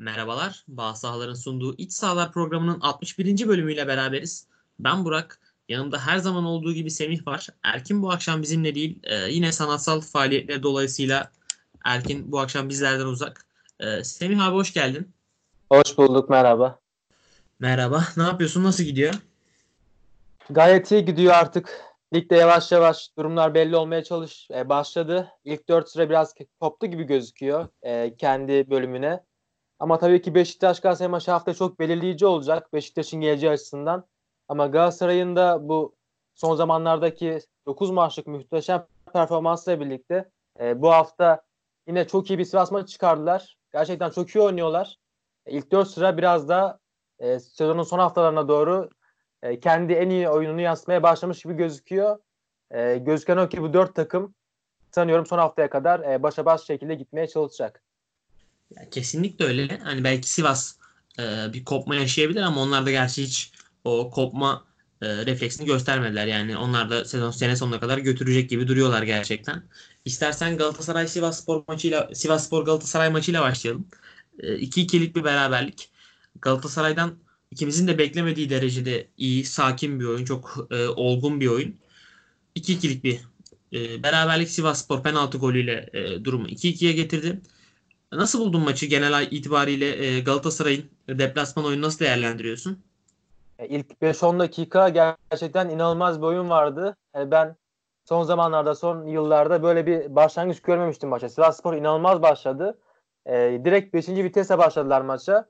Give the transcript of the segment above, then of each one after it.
Merhabalar. Bağ Sahaların sunduğu İç Sahalar programının 61. bölümüyle beraberiz. Ben Burak. Yanımda her zaman olduğu gibi Semih var. Erkin bu akşam bizimle değil. E, yine sanatsal faaliyetler dolayısıyla Erkin bu akşam bizlerden uzak. E, Semih abi hoş geldin. Hoş bulduk merhaba. Merhaba. Ne yapıyorsun? Nasıl gidiyor? Gayet iyi gidiyor artık. Ligde yavaş yavaş durumlar belli olmaya çalış e, başladı. İlk 4 sıra biraz koptu gibi gözüküyor e, kendi bölümüne. Ama tabii ki Beşiktaş Galatasaray maçı hafta çok belirleyici olacak Beşiktaş'ın geleceği açısından. Ama Galatasaray'ın da bu son zamanlardaki 9 maçlık muhteşem performansla birlikte e, bu hafta yine çok iyi bir Sivas maçı çıkardılar. Gerçekten çok iyi oynuyorlar. E, ilk 4 sıra biraz da e, sezonun son haftalarına doğru e, kendi en iyi oyununu yansıtmaya başlamış gibi gözüküyor. E, gözüken o ki bu dört takım sanıyorum son haftaya kadar e, başa baş şekilde gitmeye çalışacak. Ya kesinlikle öyle. Hani belki Sivas e, bir kopma yaşayabilir ama onlar da gerçi hiç o kopma e, refleksini göstermediler. Yani onlar da sezon sene sonuna kadar götürecek gibi duruyorlar gerçekten. İstersen Galatasaray Sivas Spor maçıyla Sivas Spor Galatasaray maçıyla başlayalım. 2-2'lik bir beraberlik. Galatasaray'dan ikimizin de beklemediği derecede iyi, sakin bir oyun, çok e, olgun bir oyun. 2-2'lik bir e, beraberlik Sivas Spor penaltı golüyle e, durumu 2-2'ye getirdi. Nasıl buldun maçı genel itibariyle e, Galatasaray'ın deplasman oyunu nasıl değerlendiriyorsun? İlk 5-10 dakika gerçekten inanılmaz bir oyun vardı. E, ben son zamanlarda, son yıllarda böyle bir başlangıç görmemiştim maça. Sivas Spor inanılmaz başladı. E, direkt 5. vitese başladılar maça.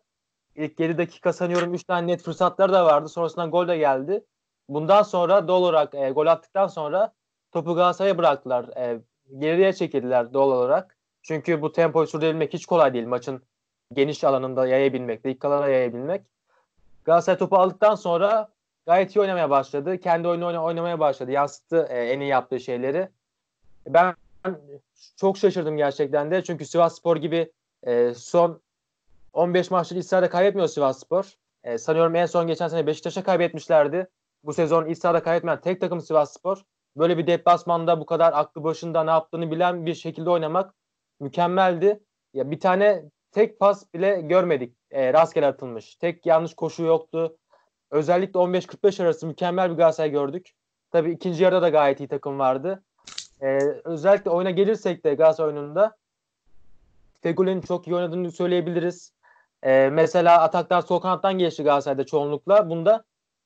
İlk 7 dakika sanıyorum 3 tane net fırsatları da vardı. Sonrasında gol de geldi. Bundan sonra doğal olarak gol attıktan sonra topu Galatasaray'a bıraktılar. Geriye çekildiler doğal olarak. Çünkü bu tempoyu sürdürebilmek hiç kolay değil. Maçın geniş alanında yayabilmek, dakikalara yayabilmek. Galatasaray topu aldıktan sonra gayet iyi oynamaya başladı. Kendi oyunu oynamaya başladı. Yansıttı e, en iyi yaptığı şeyleri. Ben çok şaşırdım gerçekten de. Çünkü Sivas Spor gibi e, son 15 maçlık İsra'da kaybetmiyor Sivas Spor. E, sanıyorum en son geçen sene Beşiktaş'a kaybetmişlerdi. Bu sezon İsra'da kaybetmeyen tek takım Sivas Spor. Böyle bir deplasmanda bu kadar aklı başında ne yaptığını bilen bir şekilde oynamak mükemmeldi. Ya bir tane tek pas bile görmedik. E, rastgele atılmış. Tek yanlış koşu yoktu. Özellikle 15-45 arası mükemmel bir Galatasaray gördük. Tabii ikinci yarıda da gayet iyi takım vardı. E, özellikle oyuna gelirsek de Galatasaray oyununda Fegül'ün çok iyi oynadığını söyleyebiliriz. E, mesela ataklar sol kanattan geçti Galatasaray'da çoğunlukla. Bunda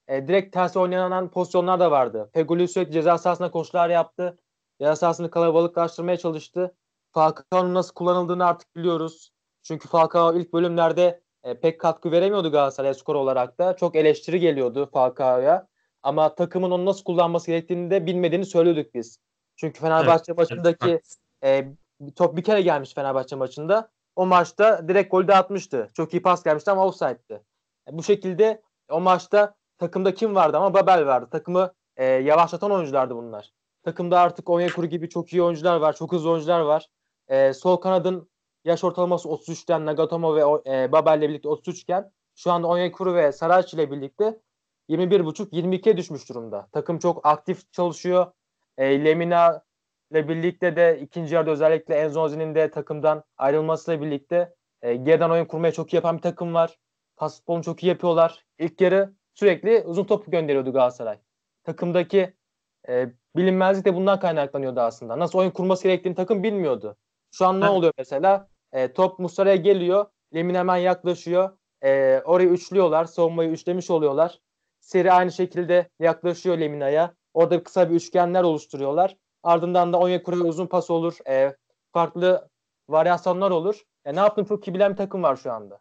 e, direkt ters oynanan pozisyonlar da vardı. Fegül'ü sürekli ceza sahasına koşular yaptı. Ceza sahasını kalabalıklaştırmaya çalıştı. Falcao'nun nasıl kullanıldığını artık biliyoruz. Çünkü Falcao ilk bölümlerde e, pek katkı veremiyordu Galatasaray'a skor olarak da. Çok eleştiri geliyordu Falcao'ya. Ama takımın onu nasıl kullanması gerektiğini de bilmediğini söylüyorduk biz. Çünkü Fenerbahçe evet, maçındaki evet. e, top bir kere gelmiş Fenerbahçe maçında. O maçta direkt gol de atmıştı. Çok iyi pas gelmişti ama offside'di. E, bu şekilde o maçta takımda kim vardı ama Babel vardı. Takımı e, yavaşlatan oyunculardı bunlar. Takımda artık Onyekuru gibi çok iyi oyuncular var. Çok hızlı oyuncular var. E, sol kanadın yaş ortalaması 33'ten Nagatomo ve e, Babel ile birlikte 33 iken şu anda Onyekuru ve Saraç ile birlikte 21.5-22'ye düşmüş durumda. Takım çok aktif çalışıyor. E, Lemina ile birlikte de ikinci yarıda özellikle Enzonzi'nin de takımdan ayrılmasıyla birlikte e, geriden oyun kurmaya çok iyi yapan bir takım var. Pas çok iyi yapıyorlar. İlk yarı sürekli uzun topu gönderiyordu Galatasaray. Takımdaki e, bilinmezlik de bundan kaynaklanıyordu aslında. Nasıl oyun kurması gerektiğini takım bilmiyordu. Şu an ne oluyor mesela? E, top Muslera'ya geliyor. Lemin hemen yaklaşıyor. E, orayı üçlüyorlar. Savunmayı üçlemiş oluyorlar. Seri aynı şekilde yaklaşıyor Lemina'ya. Orada kısa bir üçgenler oluşturuyorlar. Ardından da Onyekuru'ya uzun pas olur. E, farklı varyasyonlar olur. Ya ne yaptığını çok iyi bilen bir takım var şu anda.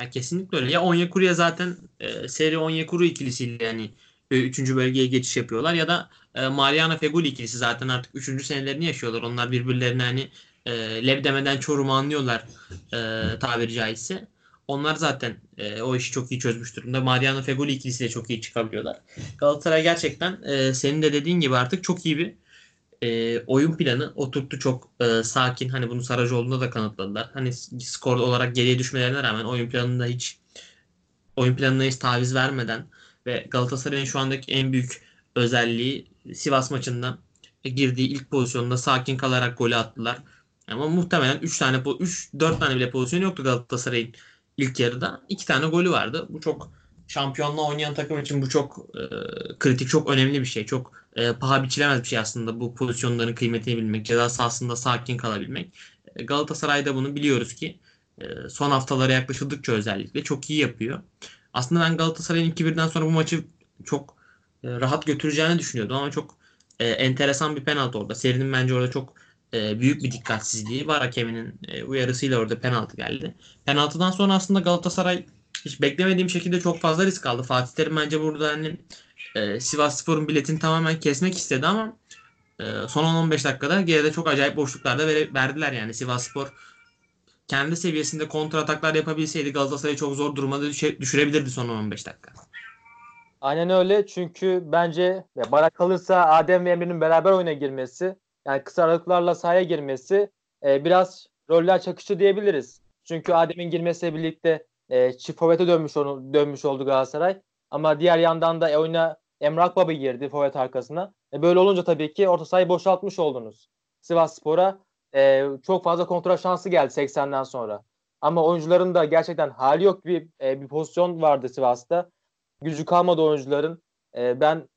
Ya kesinlikle öyle. Ya Onyekuru'ya zaten e, seri Onyekuru ikilisiyle yani e, üçüncü bölgeye geçiş yapıyorlar ya da e, Mariana Feguli ikilisi zaten artık üçüncü senelerini yaşıyorlar. Onlar birbirlerine hani e, lev demeden Çorum'u anlıyorlar e, tabiri caizse. Onlar zaten e, o işi çok iyi çözmüş durumda. Mariano Fegoli ikilisiyle çok iyi çıkabiliyorlar. Galatasaray gerçekten e, senin de dediğin gibi artık çok iyi bir e, oyun planı oturttu çok e, sakin. Hani bunu Saracoğlu'nda da kanıtladılar. Hani skor olarak geriye düşmelerine rağmen oyun planında hiç oyun planına hiç taviz vermeden ve Galatasaray'ın şu andaki en büyük özelliği Sivas maçında girdiği ilk pozisyonda sakin kalarak golü attılar. Ama muhtemelen 3 tane 3 4 tane bile pozisyon yoktu Galatasaray'ın ilk yarıda. iki tane golü vardı. Bu çok şampiyonluğa oynayan takım için bu çok e, kritik, çok önemli bir şey. Çok e, paha biçilemez bir şey aslında bu pozisyonların kıymetini bilmek, ceza sahasında sakin kalabilmek. E, Galatasaray'da bunu biliyoruz ki e, son haftalara yaklaşıldıkça özellikle çok iyi yapıyor. Aslında ben Galatasaray'ın 2-1'den sonra bu maçı çok e, rahat götüreceğini düşünüyordum ama çok e, enteresan bir penaltı orada. Serinin bence orada çok e, büyük bir dikkatsizliği var. Hakeminin e, uyarısıyla orada penaltı geldi. Penaltıdan sonra aslında Galatasaray hiç beklemediğim şekilde çok fazla risk aldı. Fatih Terim bence burada hani e, Sivas Spor'un biletini tamamen kesmek istedi ama e, son 10-15 dakikada geride çok acayip boşluklarda vere, verdiler yani Sivas Spor kendi seviyesinde kontra ataklar yapabilseydi Galatasaray'ı çok zor duruma düşe, düşürebilirdi son 15 dakika. Aynen öyle çünkü bence bana kalırsa Adem ve Emre'nin beraber oyuna girmesi yani kısa aralıklarla sahaya girmesi e, biraz roller çakışı diyebiliriz. Çünkü Adem'in girmesiyle birlikte e, çift forvete dönmüş, onu, dönmüş oldu Galatasaray. Ama diğer yandan da e, oyuna Emrah Baba girdi forvet arkasına. E, böyle olunca tabii ki orta sahayı boşaltmış oldunuz. Sivas Spor'a e, çok fazla kontrol şansı geldi 80'den sonra. Ama oyuncuların da gerçekten hali yok bir e, bir pozisyon vardı Sivas'ta. Gücü kalmadı oyuncuların. E, ben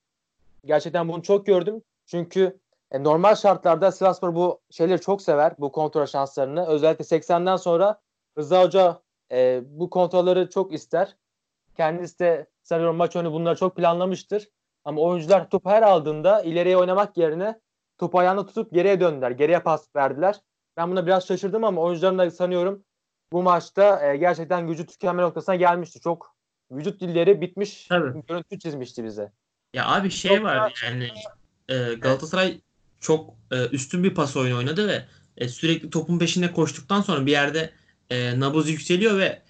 gerçekten bunu çok gördüm. Çünkü e, normal şartlarda Sivasspor bu şeyleri çok sever. Bu kontrol şanslarını. Özellikle 80'den sonra Rıza Hoca e, bu kontrolleri çok ister. Kendisi de sanıyorum maç önü bunları çok planlamıştır. Ama oyuncular topu her aldığında ileriye oynamak yerine topu ayağını tutup geriye döndüler. Geriye pas verdiler. Ben buna biraz şaşırdım ama oyuncuların da sanıyorum bu maçta e, gerçekten gücü tükenme noktasına gelmişti. Çok vücut dilleri bitmiş Tabii. görüntü çizmişti bize. Ya abi şey çok var da, yani e, Galatasaray. Çok e, üstün bir pas oyunu oynadı ve e, sürekli topun peşinde koştuktan sonra bir yerde e, nabız yükseliyor ve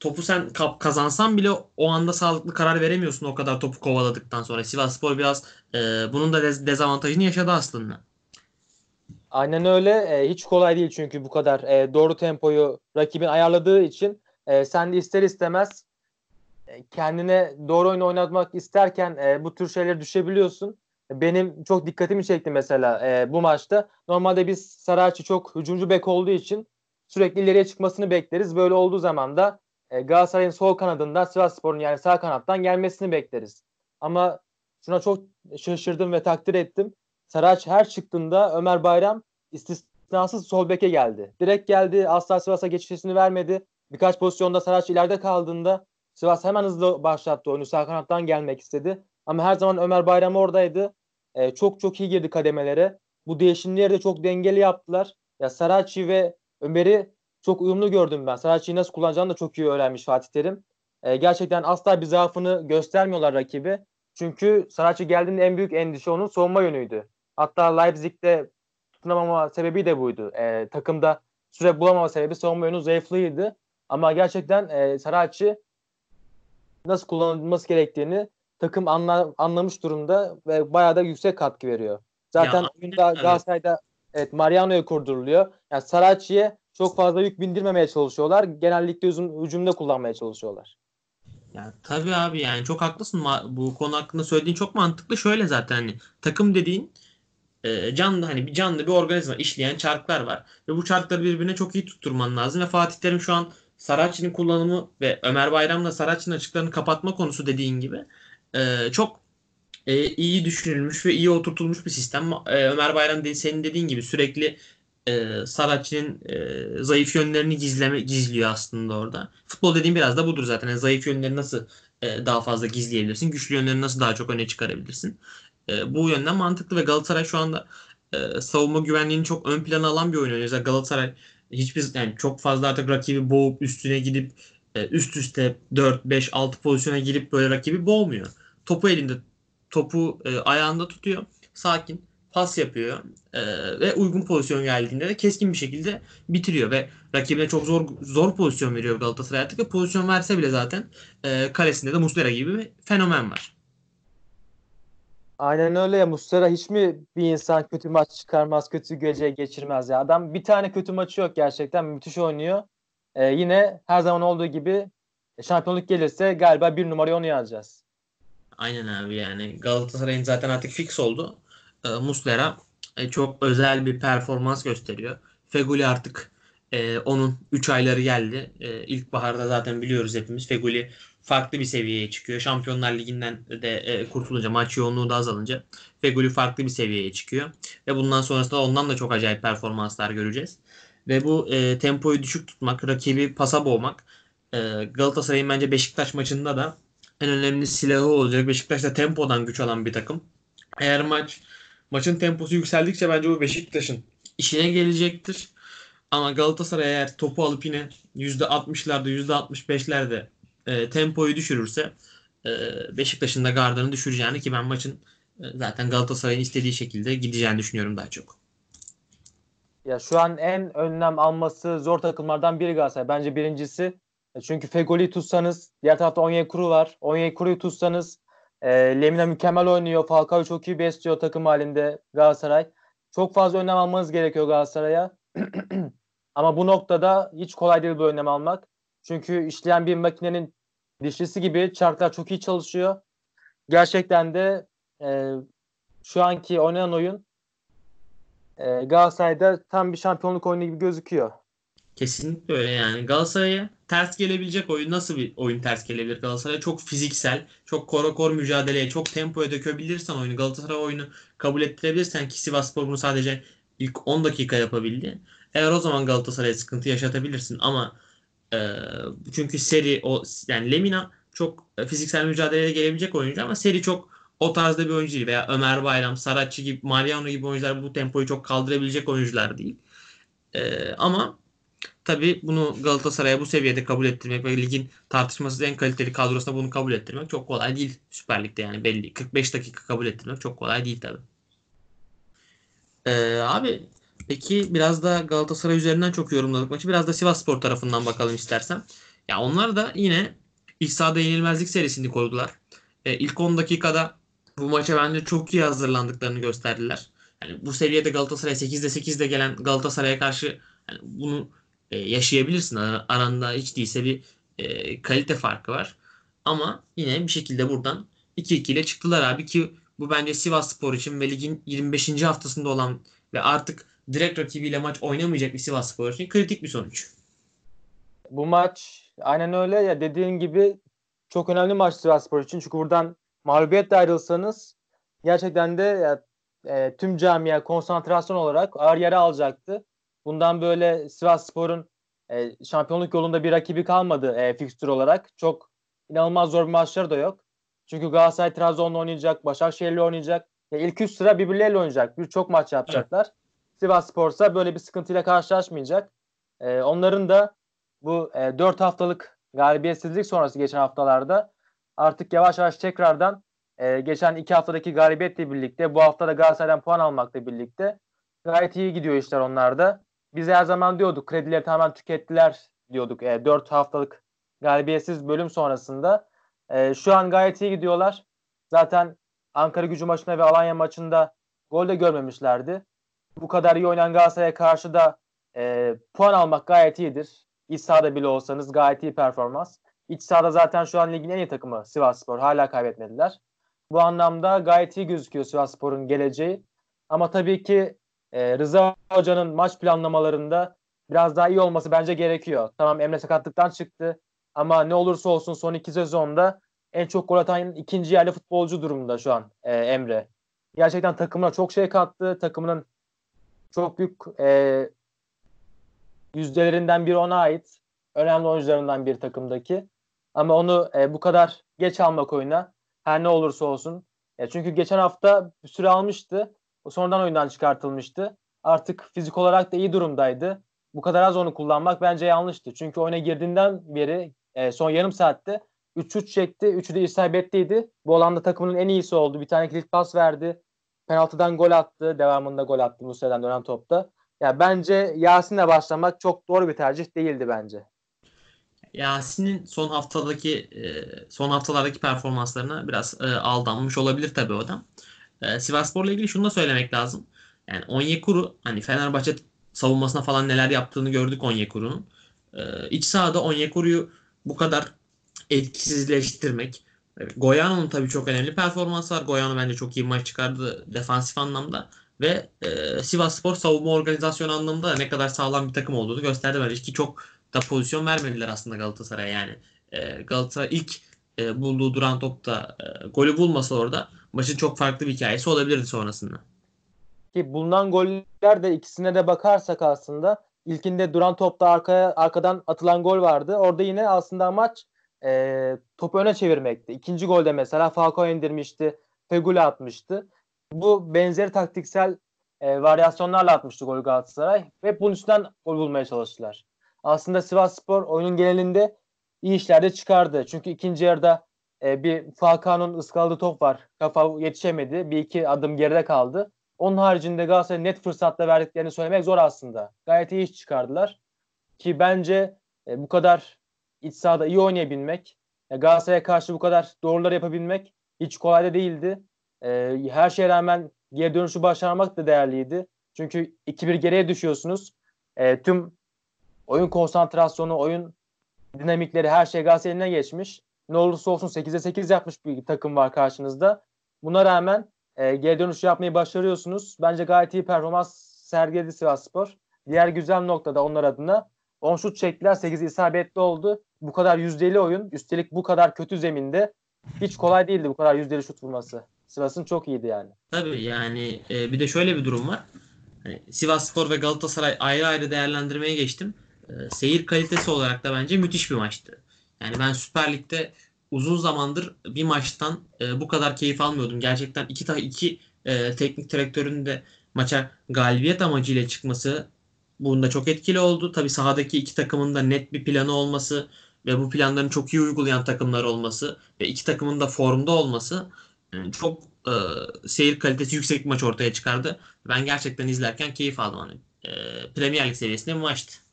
topu sen kap kazansan bile o anda sağlıklı karar veremiyorsun o kadar topu kovaladıktan sonra. Sivas Spor biraz e, bunun da dez- dezavantajını yaşadı aslında. Aynen öyle. E, hiç kolay değil çünkü bu kadar e, doğru tempoyu rakibin ayarladığı için e, sen de ister istemez e, kendine doğru oyun oynatmak isterken e, bu tür şeyler düşebiliyorsun. Benim çok dikkatimi çekti mesela e, bu maçta. Normalde biz Saracchi çok hücumcu bek olduğu için sürekli ileriye çıkmasını bekleriz. Böyle olduğu zaman da e, Galatasaray'ın sol kanadından Sivasspor'un yani sağ kanattan gelmesini bekleriz. Ama şuna çok şaşırdım ve takdir ettim. Saraç her çıktığında Ömer Bayram istisnasız sol beke geldi. Direkt geldi. Asla Sivas'a geçişini vermedi. Birkaç pozisyonda Saraç ileride kaldığında Sivas hemen hızlı başlattı oyunu. Sağ kanattan gelmek istedi. Ama her zaman Ömer Bayram oradaydı. E, çok çok iyi girdi kademelere. Bu değişimleri de çok dengeli yaptılar. Ya Saraçi ve Ömer'i çok uyumlu gördüm ben. Saracchi'yi nasıl kullanacağını da çok iyi öğrenmiş Fatih Terim. E, gerçekten asla bir zaafını göstermiyorlar rakibi. Çünkü Saracchi geldiğinde en büyük endişe onun savunma yönüydü. Hatta Leipzig'te tutunamama sebebi de buydu. E, takımda süre bulamama sebebi savunma yönü zayıflığıydı. Ama gerçekten e, Saracchi nasıl kullanılması gerektiğini takım anla, anlamış durumda ve bayağı da yüksek katkı veriyor. Zaten ya, oyunda Galatasaray'da evet Mariano'ya kurduruluyor. Yani Saracchi'ye çok fazla yük bindirmemeye çalışıyorlar. Genellikle hücum, hücumda kullanmaya çalışıyorlar. Ya tabii abi yani çok haklısın. Bu konu hakkında söylediğin çok mantıklı. Şöyle zaten hani takım dediğin e, canlı hani bir canlı bir organizma işleyen çarklar var. Ve bu çarkları birbirine çok iyi tutturman lazım. Ve Fatih Terim şu an Saracchi'nin kullanımı ve Ömer Bayram'la Saracchi'nin açıklarını kapatma konusu dediğin gibi e, çok e, iyi düşünülmüş ve iyi oturtulmuş bir sistem. E, Ömer Bayram de, senin dediğin gibi sürekli e, Saracchi'nin e, zayıf yönlerini gizleme gizliyor aslında orada. Futbol dediğim biraz da budur zaten. Yani zayıf yönleri nasıl e, daha fazla gizleyebilirsin? Güçlü yönleri nasıl daha çok öne çıkarabilirsin? E, bu yönden mantıklı ve Galatasaray şu anda e, savunma güvenliğini çok ön plana alan bir oyun oynuyor. Mesela Galatasaray hiçbir yani çok fazla artık rakibi boğup üstüne gidip e, üst üste 4 5 6 pozisyona girip böyle rakibi boğmuyor. Topu elinde topu e, ayağında tutuyor. Sakin pas yapıyor e, ve uygun pozisyon geldiğinde de keskin bir şekilde bitiriyor ve rakibine çok zor zor pozisyon veriyor Galatasaray artık ve pozisyon verse bile zaten e, kalesinde de Muslera gibi bir fenomen var. Aynen öyle ya Muslera hiç mi bir insan kötü maç çıkarmaz, kötü gece geçirmez ya. Adam bir tane kötü maçı yok gerçekten müthiş oynuyor. Ee, yine her zaman olduğu gibi şampiyonluk gelirse galiba bir numarayı onu yazacağız. Aynen abi yani Galatasaray'ın zaten artık fix oldu e, Muslera e, çok özel bir performans gösteriyor. Feguli artık E, onun 3 ayları geldi. E, ilkbaharda zaten biliyoruz hepimiz. Feguli farklı bir seviyeye çıkıyor. Şampiyonlar Ligi'nden de e, kurtulunca, maç yoğunluğu da azalınca Feguli farklı bir seviyeye çıkıyor. Ve bundan sonrasında ondan da çok acayip performanslar göreceğiz. Ve bu e, tempoyu düşük tutmak, rakibi pasa boğmak e, Galatasaray'ın bence Beşiktaş maçında da en önemli silahı olacak. Beşiktaş da tempodan güç alan bir takım. Eğer maç maçın temposu yükseldikçe bence bu Beşiktaş'ın işine gelecektir. Ama Galatasaray eğer topu alıp yine %60'larda %65'lerde e, tempoyu düşürürse e, Beşiktaş'ın da gardını düşüreceğini ki ben maçın e, zaten Galatasaray'ın istediği şekilde gideceğini düşünüyorum daha çok. Ya şu an en önlem alması zor takımlardan biri Galatasaray. Bence birincisi çünkü Fegoli tutsanız diğer tarafta Onyekuru var. Onyekuru'yu tutsanız e, Lemina mükemmel oynuyor. Falcao çok iyi besliyor takım halinde Galatasaray. Çok fazla önlem almanız gerekiyor Galatasaray'a. Ama bu noktada hiç kolay değil bu önlem almak. Çünkü işleyen bir makinenin dişlisi gibi çarklar çok iyi çalışıyor. Gerçekten de e, şu anki oynanan oyun e, Galatasaray'da tam bir şampiyonluk oyunu gibi gözüküyor. Kesinlikle öyle yani. Galatasaray'a ters gelebilecek oyun nasıl bir oyun ters gelebilir? Galatasaray çok fiziksel, çok kora kor mücadeleye, çok tempoya dökebilirsen oyunu, Galatasaray oyunu kabul ettirebilirsen ki Sivasspor bunu sadece ilk 10 dakika yapabildi. Eğer o zaman Galatasaray'a sıkıntı yaşatabilirsin ama e, çünkü seri o yani Lemina çok fiziksel mücadeleye gelebilecek oyuncu ama seri çok o tarzda bir oyuncu değil veya Ömer Bayram, Saratçı gibi, Mariano gibi oyuncular bu tempoyu çok kaldırabilecek oyuncular değil. E, ama tabii bunu Galatasaray'a bu seviyede kabul ettirmek ve ligin tartışmasız en kaliteli kadrosuna bunu kabul ettirmek çok kolay değil Süper Lig'de yani belli. 45 dakika kabul ettirmek çok kolay değil tabii. Ee, abi peki biraz da Galatasaray üzerinden çok yorumladık maçı. Biraz da Sivas Spor tarafından bakalım istersen. Ya onlar da yine ilk sahada yenilmezlik serisini koydular. Ee, ilk 10 dakikada bu maça bence çok iyi hazırlandıklarını gösterdiler. Yani bu seviyede Galatasaray 8'de 8'de gelen Galatasaray'a karşı yani bunu e, yaşayabilirsin. Aranda hiç değilse bir e, kalite farkı var. Ama yine bir şekilde buradan 2-2 ile çıktılar abi ki bu bence Sivas Spor için ve ligin 25. haftasında olan ve artık direkt rakibiyle maç oynamayacak bir Sivas Spor için kritik bir sonuç. Bu maç aynen öyle ya dediğin gibi çok önemli maç Sivas Spor için. Çünkü buradan mağlubiyetle ayrılsanız gerçekten de ya, e, tüm camia konsantrasyon olarak ağır yere alacaktı. Bundan böyle Sivas Spor'un e, şampiyonluk yolunda bir rakibi kalmadı e, fikstür olarak. Çok inanılmaz zor bir maçları da yok. Çünkü Galatasaray Trabzon'la oynayacak, Başakşehir'le oynayacak. Ya ilk üç sıra birbirleriyle oynayacak. Birçok maç yapacaklar. Evet. Sivas Spor'sa böyle bir sıkıntıyla karşılaşmayacak. E, onların da bu e, 4 haftalık galibiyetsizlik sonrası geçen haftalarda artık yavaş yavaş tekrardan e, geçen iki haftadaki galibiyetle birlikte bu hafta da Galatasaray'dan puan almakla birlikte gayet iyi gidiyor işler onlarda. Biz her zaman diyorduk kredileri tamamen tükettiler diyorduk e, 4 haftalık galibiyetsiz bölüm sonrasında. E, şu an gayet iyi gidiyorlar. Zaten Ankara gücü maçında ve Alanya maçında gol de görmemişlerdi. Bu kadar iyi oynayan Galatasaray'a karşı da e, puan almak gayet iyidir. İç sahada bile olsanız gayet iyi performans. İç sahada zaten şu an ligin en iyi takımı Sivasspor. Hala kaybetmediler. Bu anlamda gayet iyi gözüküyor Sivasspor'un geleceği. Ama tabii ki e, Rıza Hoca'nın maç planlamalarında biraz daha iyi olması bence gerekiyor. Tamam Emre sakatlıktan çıktı ama ne olursa olsun son iki sezonda en çok gol atan ikinci yerli futbolcu durumunda şu an e, Emre. Gerçekten takımına çok şey kattı. Takımının çok büyük e, yüzdelerinden biri ona ait. Önemli oyuncularından bir takımdaki. Ama onu e, bu kadar geç almak oyuna her ne olursa olsun. E, çünkü geçen hafta bir süre almıştı. O sonradan oyundan çıkartılmıştı. Artık fizik olarak da iyi durumdaydı. Bu kadar az onu kullanmak bence yanlıştı. Çünkü oyuna girdiğinden beri e, son yarım saatte 3 şut çekti. 3'ü de isabetliydi. Bu alanda takımının en iyisi oldu. Bir tane kilit pas verdi. Penaltıdan gol attı. Devamında gol attı Musa'dan dönen topta. Ya bence Yasin'le başlamak çok doğru bir tercih değildi bence. Yasin'in son haftadaki e, son haftalardaki performanslarına biraz e, aldanmış olabilir tabii o adam. E, Sivasspor'la ilgili şunu da söylemek lazım. Yani Onyekuru hani Fenerbahçe savunmasına falan neler yaptığını gördük Onyekuru'nun. E, iç sahada Onyekuru'yu bu kadar etkisizleştirmek. Goyano'nun tabii çok önemli performansı var. Goyano bence çok iyi maç çıkardı defansif anlamda. ve e, Sivas savunma organizasyonu anlamında ne kadar sağlam bir takım olduğunu gösterdi bence ki çok da pozisyon vermediler aslında Galatasaray'a yani. E, Galatasaray ilk e, bulduğu duran topta e, golü bulmasa orada maçın çok farklı bir hikayesi olabilirdi sonrasında. Ki bulunan goller de ikisine de bakarsak aslında ilkinde duran topta arkaya arkadan atılan gol vardı. Orada yine aslında amaç e, topu öne çevirmekti. İkinci golde mesela Falcao indirmişti. Feguli atmıştı. Bu benzeri taktiksel e, varyasyonlarla atmıştı gol Galatasaray ve bunun üstünden gol bulmaya çalıştılar. Aslında Sivas Spor oyunun genelinde iyi işlerde çıkardı. Çünkü ikinci yarıda e, bir Falcao'nun ıskaladığı top var. Kafa yetişemedi. Bir iki adım geride kaldı. Onun haricinde Galatasaray net fırsatla verdiklerini söylemek zor aslında. Gayet iyi iş çıkardılar. Ki bence e, bu kadar iç sahada iyi oynayabilmek, e, Galatasaray'a karşı bu kadar doğruları yapabilmek hiç kolay da değildi. E, her şeye rağmen geri dönüşü başarmak da değerliydi. Çünkü 2-1 geriye düşüyorsunuz. E, tüm oyun konsantrasyonu, oyun dinamikleri her şey Galatasaray'ın geçmiş. Ne olursa olsun 8'e 8 yapmış bir takım var karşınızda. Buna rağmen e, geri dönüş yapmayı başarıyorsunuz. Bence gayet iyi performans sergiledi Sivasspor. Diğer güzel noktada onlar adına 10 şut çektiler 8 isabetli oldu. Bu kadar yüzdeli oyun üstelik bu kadar kötü zeminde hiç kolay değildi bu kadar yüzdeli şut vurması. Sivas'ın çok iyiydi yani. Tabii yani e, bir de şöyle bir durum var. Hani Sivas Spor ve Galatasaray ayrı ayrı değerlendirmeye geçtim. E, seyir kalitesi olarak da bence müthiş bir maçtı. Yani ben Süper Lig'de uzun zamandır bir maçtan e, bu kadar keyif almıyordum. Gerçekten iki ta iki e, teknik direktörün de maça galibiyet amacıyla çıkması bunda çok etkili oldu. Tabii sahadaki iki takımın da net bir planı olması ve bu planlarını çok iyi uygulayan takımlar olması ve iki takımın da formda olması e, çok e, seyir kalitesi yüksek bir maç ortaya çıkardı. Ben gerçekten izlerken keyif aldım. Hani, e, Premier Lig seviyesinde bir maçtı.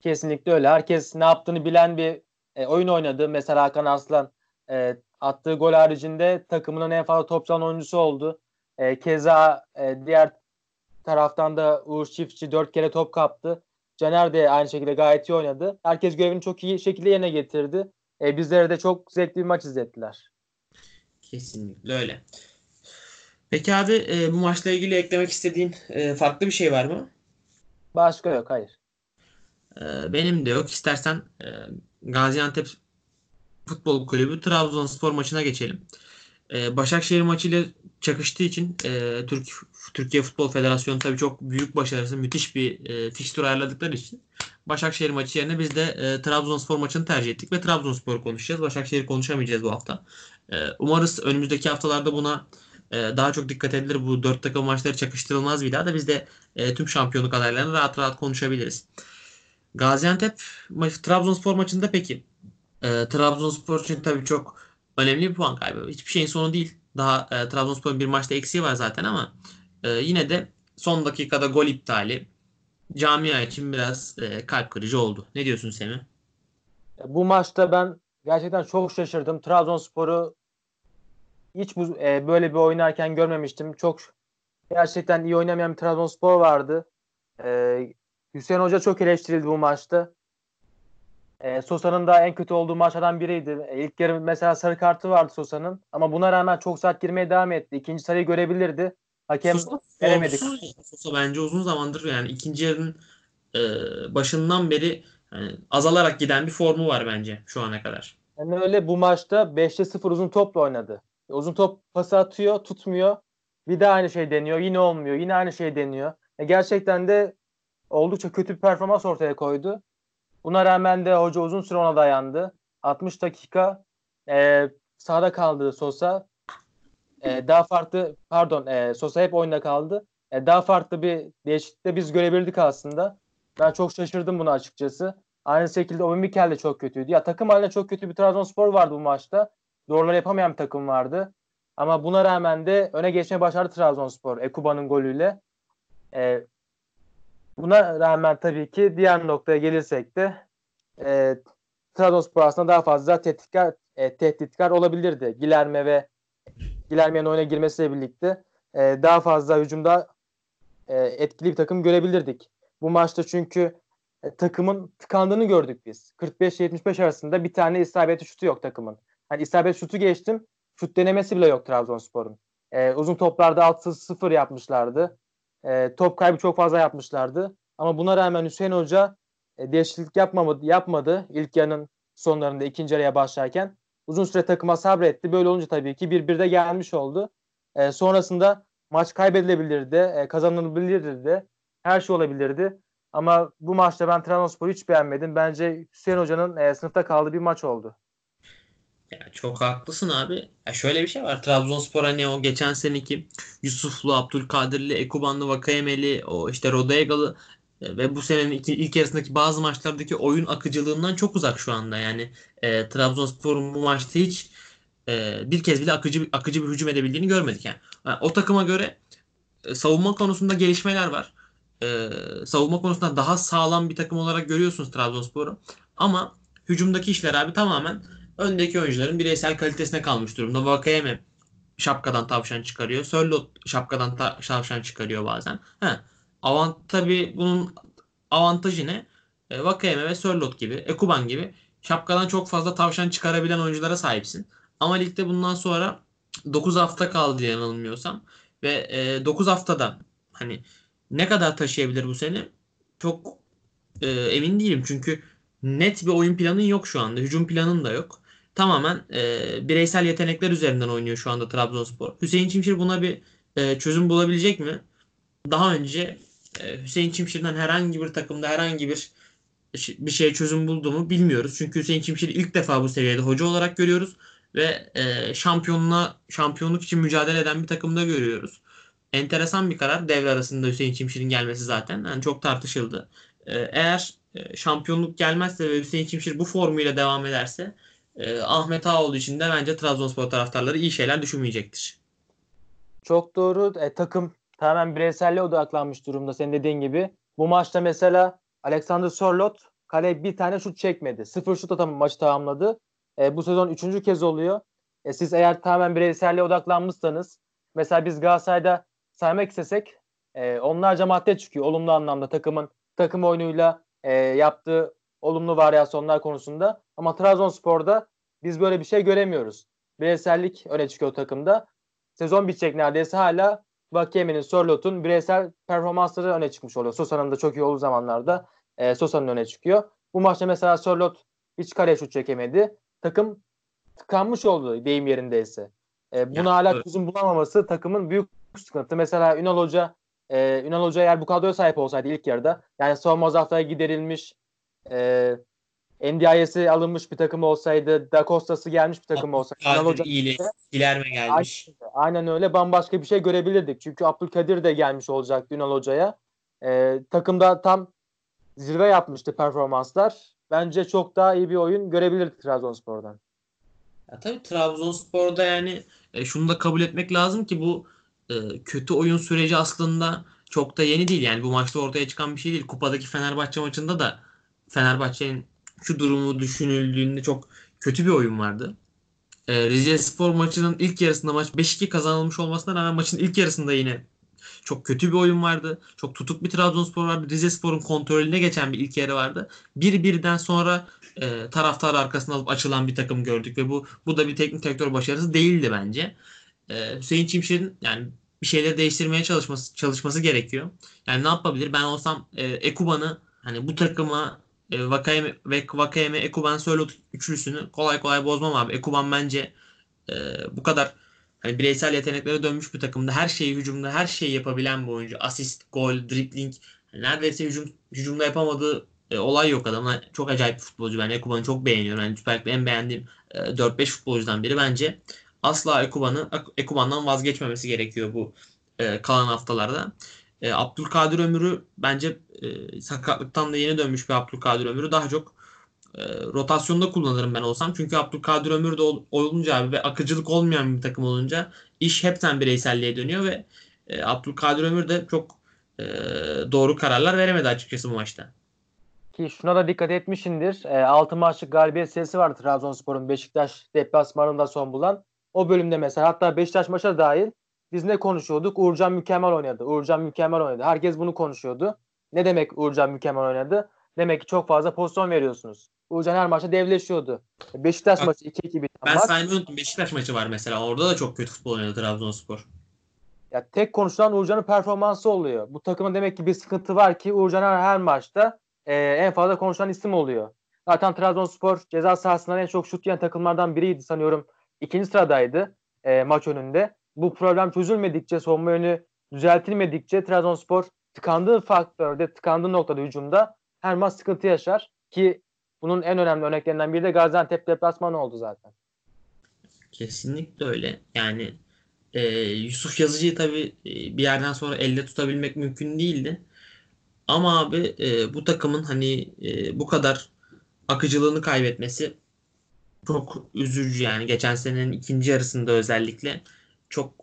Kesinlikle öyle. Herkes ne yaptığını bilen bir e, oyun oynadı. Mesela Hakan Arslan e, attığı gol haricinde takımının en fazla top çalan oyuncusu oldu. E, keza e, diğer taraftan da Uğur Çiftçi dört kere top kaptı. Caner de aynı şekilde gayet iyi oynadı. Herkes görevini çok iyi şekilde yerine getirdi. E, bizlere de çok zevkli bir maç izlettiler. Kesinlikle öyle. Peki abi e, bu maçla ilgili eklemek istediğin e, farklı bir şey var mı? Başka yok hayır. E, benim de yok. İstersen e, Gaziantep Futbol Kulübü Trabzonspor maçına geçelim. E, Başakşehir maçıyla çakıştığı için e, Türk Türkiye Futbol Federasyonu tabii çok büyük başarısı, müthiş bir e, fikstür ayarladıkları için Başakşehir maçı yerine biz de e, Trabzonspor maçını tercih ettik ve Trabzonspor konuşacağız. Başakşehir konuşamayacağız bu hafta. E, umarız önümüzdeki haftalarda buna e, daha çok dikkat edilir. Bu dört takım maçları çakıştırılmaz bir daha da biz de e, tüm şampiyonluk adaylarını rahat rahat konuşabiliriz. Gaziantep Trabzonspor maçında peki e, Trabzonspor için tabii çok önemli bir puan kaybı. Hiçbir şeyin sonu değil. Daha e, Trabzonspor'un bir maçta eksiği var zaten ama e, yine de son dakikada gol iptali camia için biraz e, kalp kırıcı oldu. Ne diyorsun Semih? Bu maçta ben gerçekten çok şaşırdım. Trabzonspor'u hiç bu, e, böyle bir oynarken görmemiştim. Çok gerçekten iyi oynamayan bir Trabzonspor vardı. E, Hüseyin Hoca çok eleştirildi bu maçta. E, Sosa'nın da en kötü olduğu maçlardan biriydi. E, ilk yarı mesela sarı kartı vardı Sosa'nın. Ama buna rağmen çok saat girmeye devam etti. İkinci sarıyı görebilirdi. Hakem Sosa, veremedik. Sosa bence uzun zamandır yani ikinci yarının e, başından beri yani azalarak giden bir formu var bence şu ana kadar. Yani öyle bu maçta 5'te 0 uzun topla oynadı. Uzun top pası atıyor, tutmuyor. Bir daha aynı şey deniyor. Yine olmuyor. Yine aynı şey deniyor. E, gerçekten de oldukça kötü bir performans ortaya koydu. Buna rağmen de hoca uzun süre ona dayandı. 60 dakika e, sahada kaldı Sosa. E, daha farklı pardon e, Sosa hep oyunda kaldı. E, daha farklı bir değişiklikte biz görebildik aslında. Ben çok şaşırdım buna açıkçası. Aynı şekilde Obi de çok kötüydü. Ya takım halinde çok kötü bir Trabzonspor vardı bu maçta. Doğruları yapamayan bir takım vardı. Ama buna rağmen de öne geçmeye başardı Trabzonspor Ekuba'nın golüyle. E, Buna rağmen tabii ki diğer noktaya gelirsek de e, Trabzonspor aslında daha fazla tehditkar, e, tehditkar olabilirdi. Gilerme ve Gilerme'nin oyuna girmesiyle birlikte e, daha fazla hücumda e, etkili bir takım görebilirdik. Bu maçta çünkü e, takımın tıkandığını gördük biz. 45-75 arasında bir tane isabetli şutu yok takımın. Hani isabet şutu geçtim. Şut denemesi bile yok Trabzonspor'un. E, uzun toplarda 6-0 yapmışlardı. E, top kaybı çok fazla yapmışlardı. Ama buna rağmen Hüseyin Hoca e, değişiklik yapmadı, yapmadı ilk yarının sonlarında ikinci araya başlarken. Uzun süre takıma sabretti. Böyle olunca tabii ki bir bir de gelmiş oldu. E, sonrasında maç kaybedilebilirdi, e, kazanılabilirdi. Her şey olabilirdi. Ama bu maçta ben Trabzonspor'u hiç beğenmedim. Bence Hüseyin Hoca'nın e, sınıfta kaldığı bir maç oldu. Ya çok haklısın abi. Ya şöyle bir şey var. Trabzonspor hani o geçen seneki Yusuflu, Abdülkadirli, Ekubanlı, Vakayemeli, o işte Rodegalı e, ve bu senenin iki, ilk yarısındaki bazı maçlardaki oyun akıcılığından çok uzak şu anda. Yani e, Trabzonspor'un bu maçta hiç e, bir kez bile akıcı akıcı bir hücum edebildiğini görmedik yani. yani o takıma göre e, savunma konusunda gelişmeler var. E, savunma konusunda daha sağlam bir takım olarak görüyorsunuz Trabzonspor'u. Ama hücumdaki işler abi tamamen öndeki oyuncuların bireysel kalitesine kalmış durumda. Vakayeme şapkadan tavşan çıkarıyor. Sörlot şapkadan ta- tavşan çıkarıyor bazen. Ha, avant tabii bunun avantajı ne? E, Vakayeme ve Sörlot gibi, Ekuban gibi şapkadan çok fazla tavşan çıkarabilen oyunculara sahipsin. Ama ligde bundan sonra 9 hafta kaldı yanılmıyorsam ve e, 9 haftada hani ne kadar taşıyabilir bu seni çok e, emin değilim. Çünkü net bir oyun planın yok şu anda. Hücum planın da yok. Tamamen e, bireysel yetenekler üzerinden oynuyor şu anda Trabzonspor. Hüseyin Çimşir buna bir e, çözüm bulabilecek mi? Daha önce e, Hüseyin Çimşir'den herhangi bir takımda herhangi bir bir şeye çözüm buldu mu bilmiyoruz. Çünkü Hüseyin Çimşir'i ilk defa bu seviyede hoca olarak görüyoruz ve e, şampiyonluğa şampiyonluk için mücadele eden bir takımda görüyoruz. Enteresan bir karar devre arasında Hüseyin Çimşir'in gelmesi zaten yani çok tartışıldı. E, eğer e, şampiyonluk gelmezse ve Hüseyin Çimşir bu formuyla devam ederse e, Ahmet Ağoğlu için de bence Trabzonspor taraftarları iyi şeyler düşünmeyecektir. Çok doğru. E, takım tamamen bireyselliğe odaklanmış durumda senin dediğin gibi. Bu maçta mesela Alexander Sorlot kaleye bir tane şut çekmedi. Sıfır şut atamı maçı tamamladı. E, bu sezon üçüncü kez oluyor. E, siz eğer tamamen bireyselliğe odaklanmışsanız mesela biz Galatasaray'da saymak istesek e, onlarca madde çıkıyor olumlu anlamda takımın takım oyunuyla e, yaptığı olumlu varyasyonlar konusunda. Ama Trabzonspor'da biz böyle bir şey göremiyoruz. Bireysellik öne çıkıyor takımda. Sezon bitecek neredeyse hala Vakiyeme'nin, Sörlot'un bireysel performansları öne çıkmış oluyor. Sosa'nın da çok iyi olduğu zamanlarda e, Sosa'nın öne çıkıyor. Bu maçta mesela Sörlot hiç kare şut çekemedi. Takım tıkanmış oldu deyim yerindeyse. E, buna ya, hala evet. çözüm bulamaması takımın büyük sıkıntı. Mesela Ünal Hoca e, Ünal Hoca eğer bu kadroya sahip olsaydı ilk yarıda yani savunma zaafları giderilmiş e, NDI'si alınmış bir takım olsaydı, Da Costa'sı gelmiş bir takım olsaydı. Hoca ile Gilerme gelmiş. Aynen, aynen öyle bambaşka bir şey görebilirdik. Çünkü Abdülkadir de gelmiş olacaktı Ünal Hoca'ya. E, takımda tam zirve yapmıştı performanslar. Bence çok daha iyi bir oyun görebilirdik Trabzonspor'dan. Ya tabii Trabzonspor'da yani e, şunu da kabul etmek lazım ki bu e, kötü oyun süreci aslında çok da yeni değil. Yani bu maçta ortaya çıkan bir şey değil. Kupadaki Fenerbahçe maçında da Fenerbahçe'nin şu durumu düşünüldüğünde çok kötü bir oyun vardı. E, Rize Spor maçının ilk yarısında maç 5-2 kazanılmış olmasına rağmen maçın ilk yarısında yine çok kötü bir oyun vardı. Çok tutuk bir Trabzonspor vardı. Rize Spor'un kontrolüne geçen bir ilk yarı vardı. Bir birden sonra e, taraftar arkasına alıp açılan bir takım gördük ve bu bu da bir teknik direktör başarısı değildi bence. E, Hüseyin Çimşir'in yani bir şeyleri değiştirmeye çalışması çalışması gerekiyor. Yani ne yapabilir? Ben olsam e, Ekuban'ı hani bu takıma e, Vakayeme ve Vakayeme Ekuban Sörlot üçlüsünü kolay kolay bozmam abi. Ekuban bence e, bu kadar hani bireysel yeteneklere dönmüş bir takımda her şeyi hücumda her şeyi yapabilen bir oyuncu. Asist, gol, dribbling yani neredeyse hücum hücumda yapamadığı e, olay yok adamın. Çok acayip bir futbolcu. Ben Ekuban'ı çok beğeniyorum. Yani Süper en beğendiğim e, 4-5 futbolcudan biri bence. Asla Ekuban'ı Ekuban'dan vazgeçmemesi gerekiyor bu e, kalan haftalarda. E, Abdülkadir Ömür'ü bence e, sakatlıktan da yeni dönmüş bir Abdülkadir Ömür'ü daha çok e, rotasyonda kullanırım ben olsam. Çünkü Abdülkadir Ömür de ol, olunca abi ve akıcılık olmayan bir takım olunca iş hepten bireyselliğe dönüyor ve e, Abdülkadir Ömür de çok e, doğru kararlar veremedi açıkçası bu maçta. Ki şuna da dikkat etmişindir. E, 6 maçlık galibiyet serisi vardı Trabzonspor'un Beşiktaş deplasmanında son bulan. O bölümde mesela hatta Beşiktaş maça dahil biz ne konuşuyorduk? Uğurcan mükemmel oynadı. Uğurcan mükemmel oynadı. Herkes bunu konuşuyordu. Ne demek Uğurcan mükemmel oynadı? Demek ki çok fazla pozisyon veriyorsunuz. Uğurcan her maçta devleşiyordu. Beşiktaş Bak, maçı 2-2 biten ben maç. Ben saymayı unuttum. Beşiktaş maçı var mesela. Orada da çok kötü futbol oynadı Trabzonspor. ya tek konuşulan Uğurcan'ın performansı oluyor. Bu takımın demek ki bir sıkıntı var ki Uğurcan her, her maçta e, en fazla konuşulan isim oluyor. Zaten Trabzonspor ceza sahasından en çok şut yiyen takımlardan biriydi sanıyorum. İkinci sıradaydı e, maç önünde. Bu problem çözülmedikçe, savunma yönü düzeltilmedikçe Trabzonspor tıkandığı faktörde, tıkandığı noktada hücumda her maç sıkıntı yaşar. Ki bunun en önemli örneklerinden biri de Gaziantep deplasmanı oldu zaten. Kesinlikle öyle. Yani e, Yusuf Yazıcı'yı tabii e, bir yerden sonra elde tutabilmek mümkün değildi. Ama abi e, bu takımın hani e, bu kadar akıcılığını kaybetmesi çok üzücü yani. Geçen senenin ikinci yarısında özellikle çok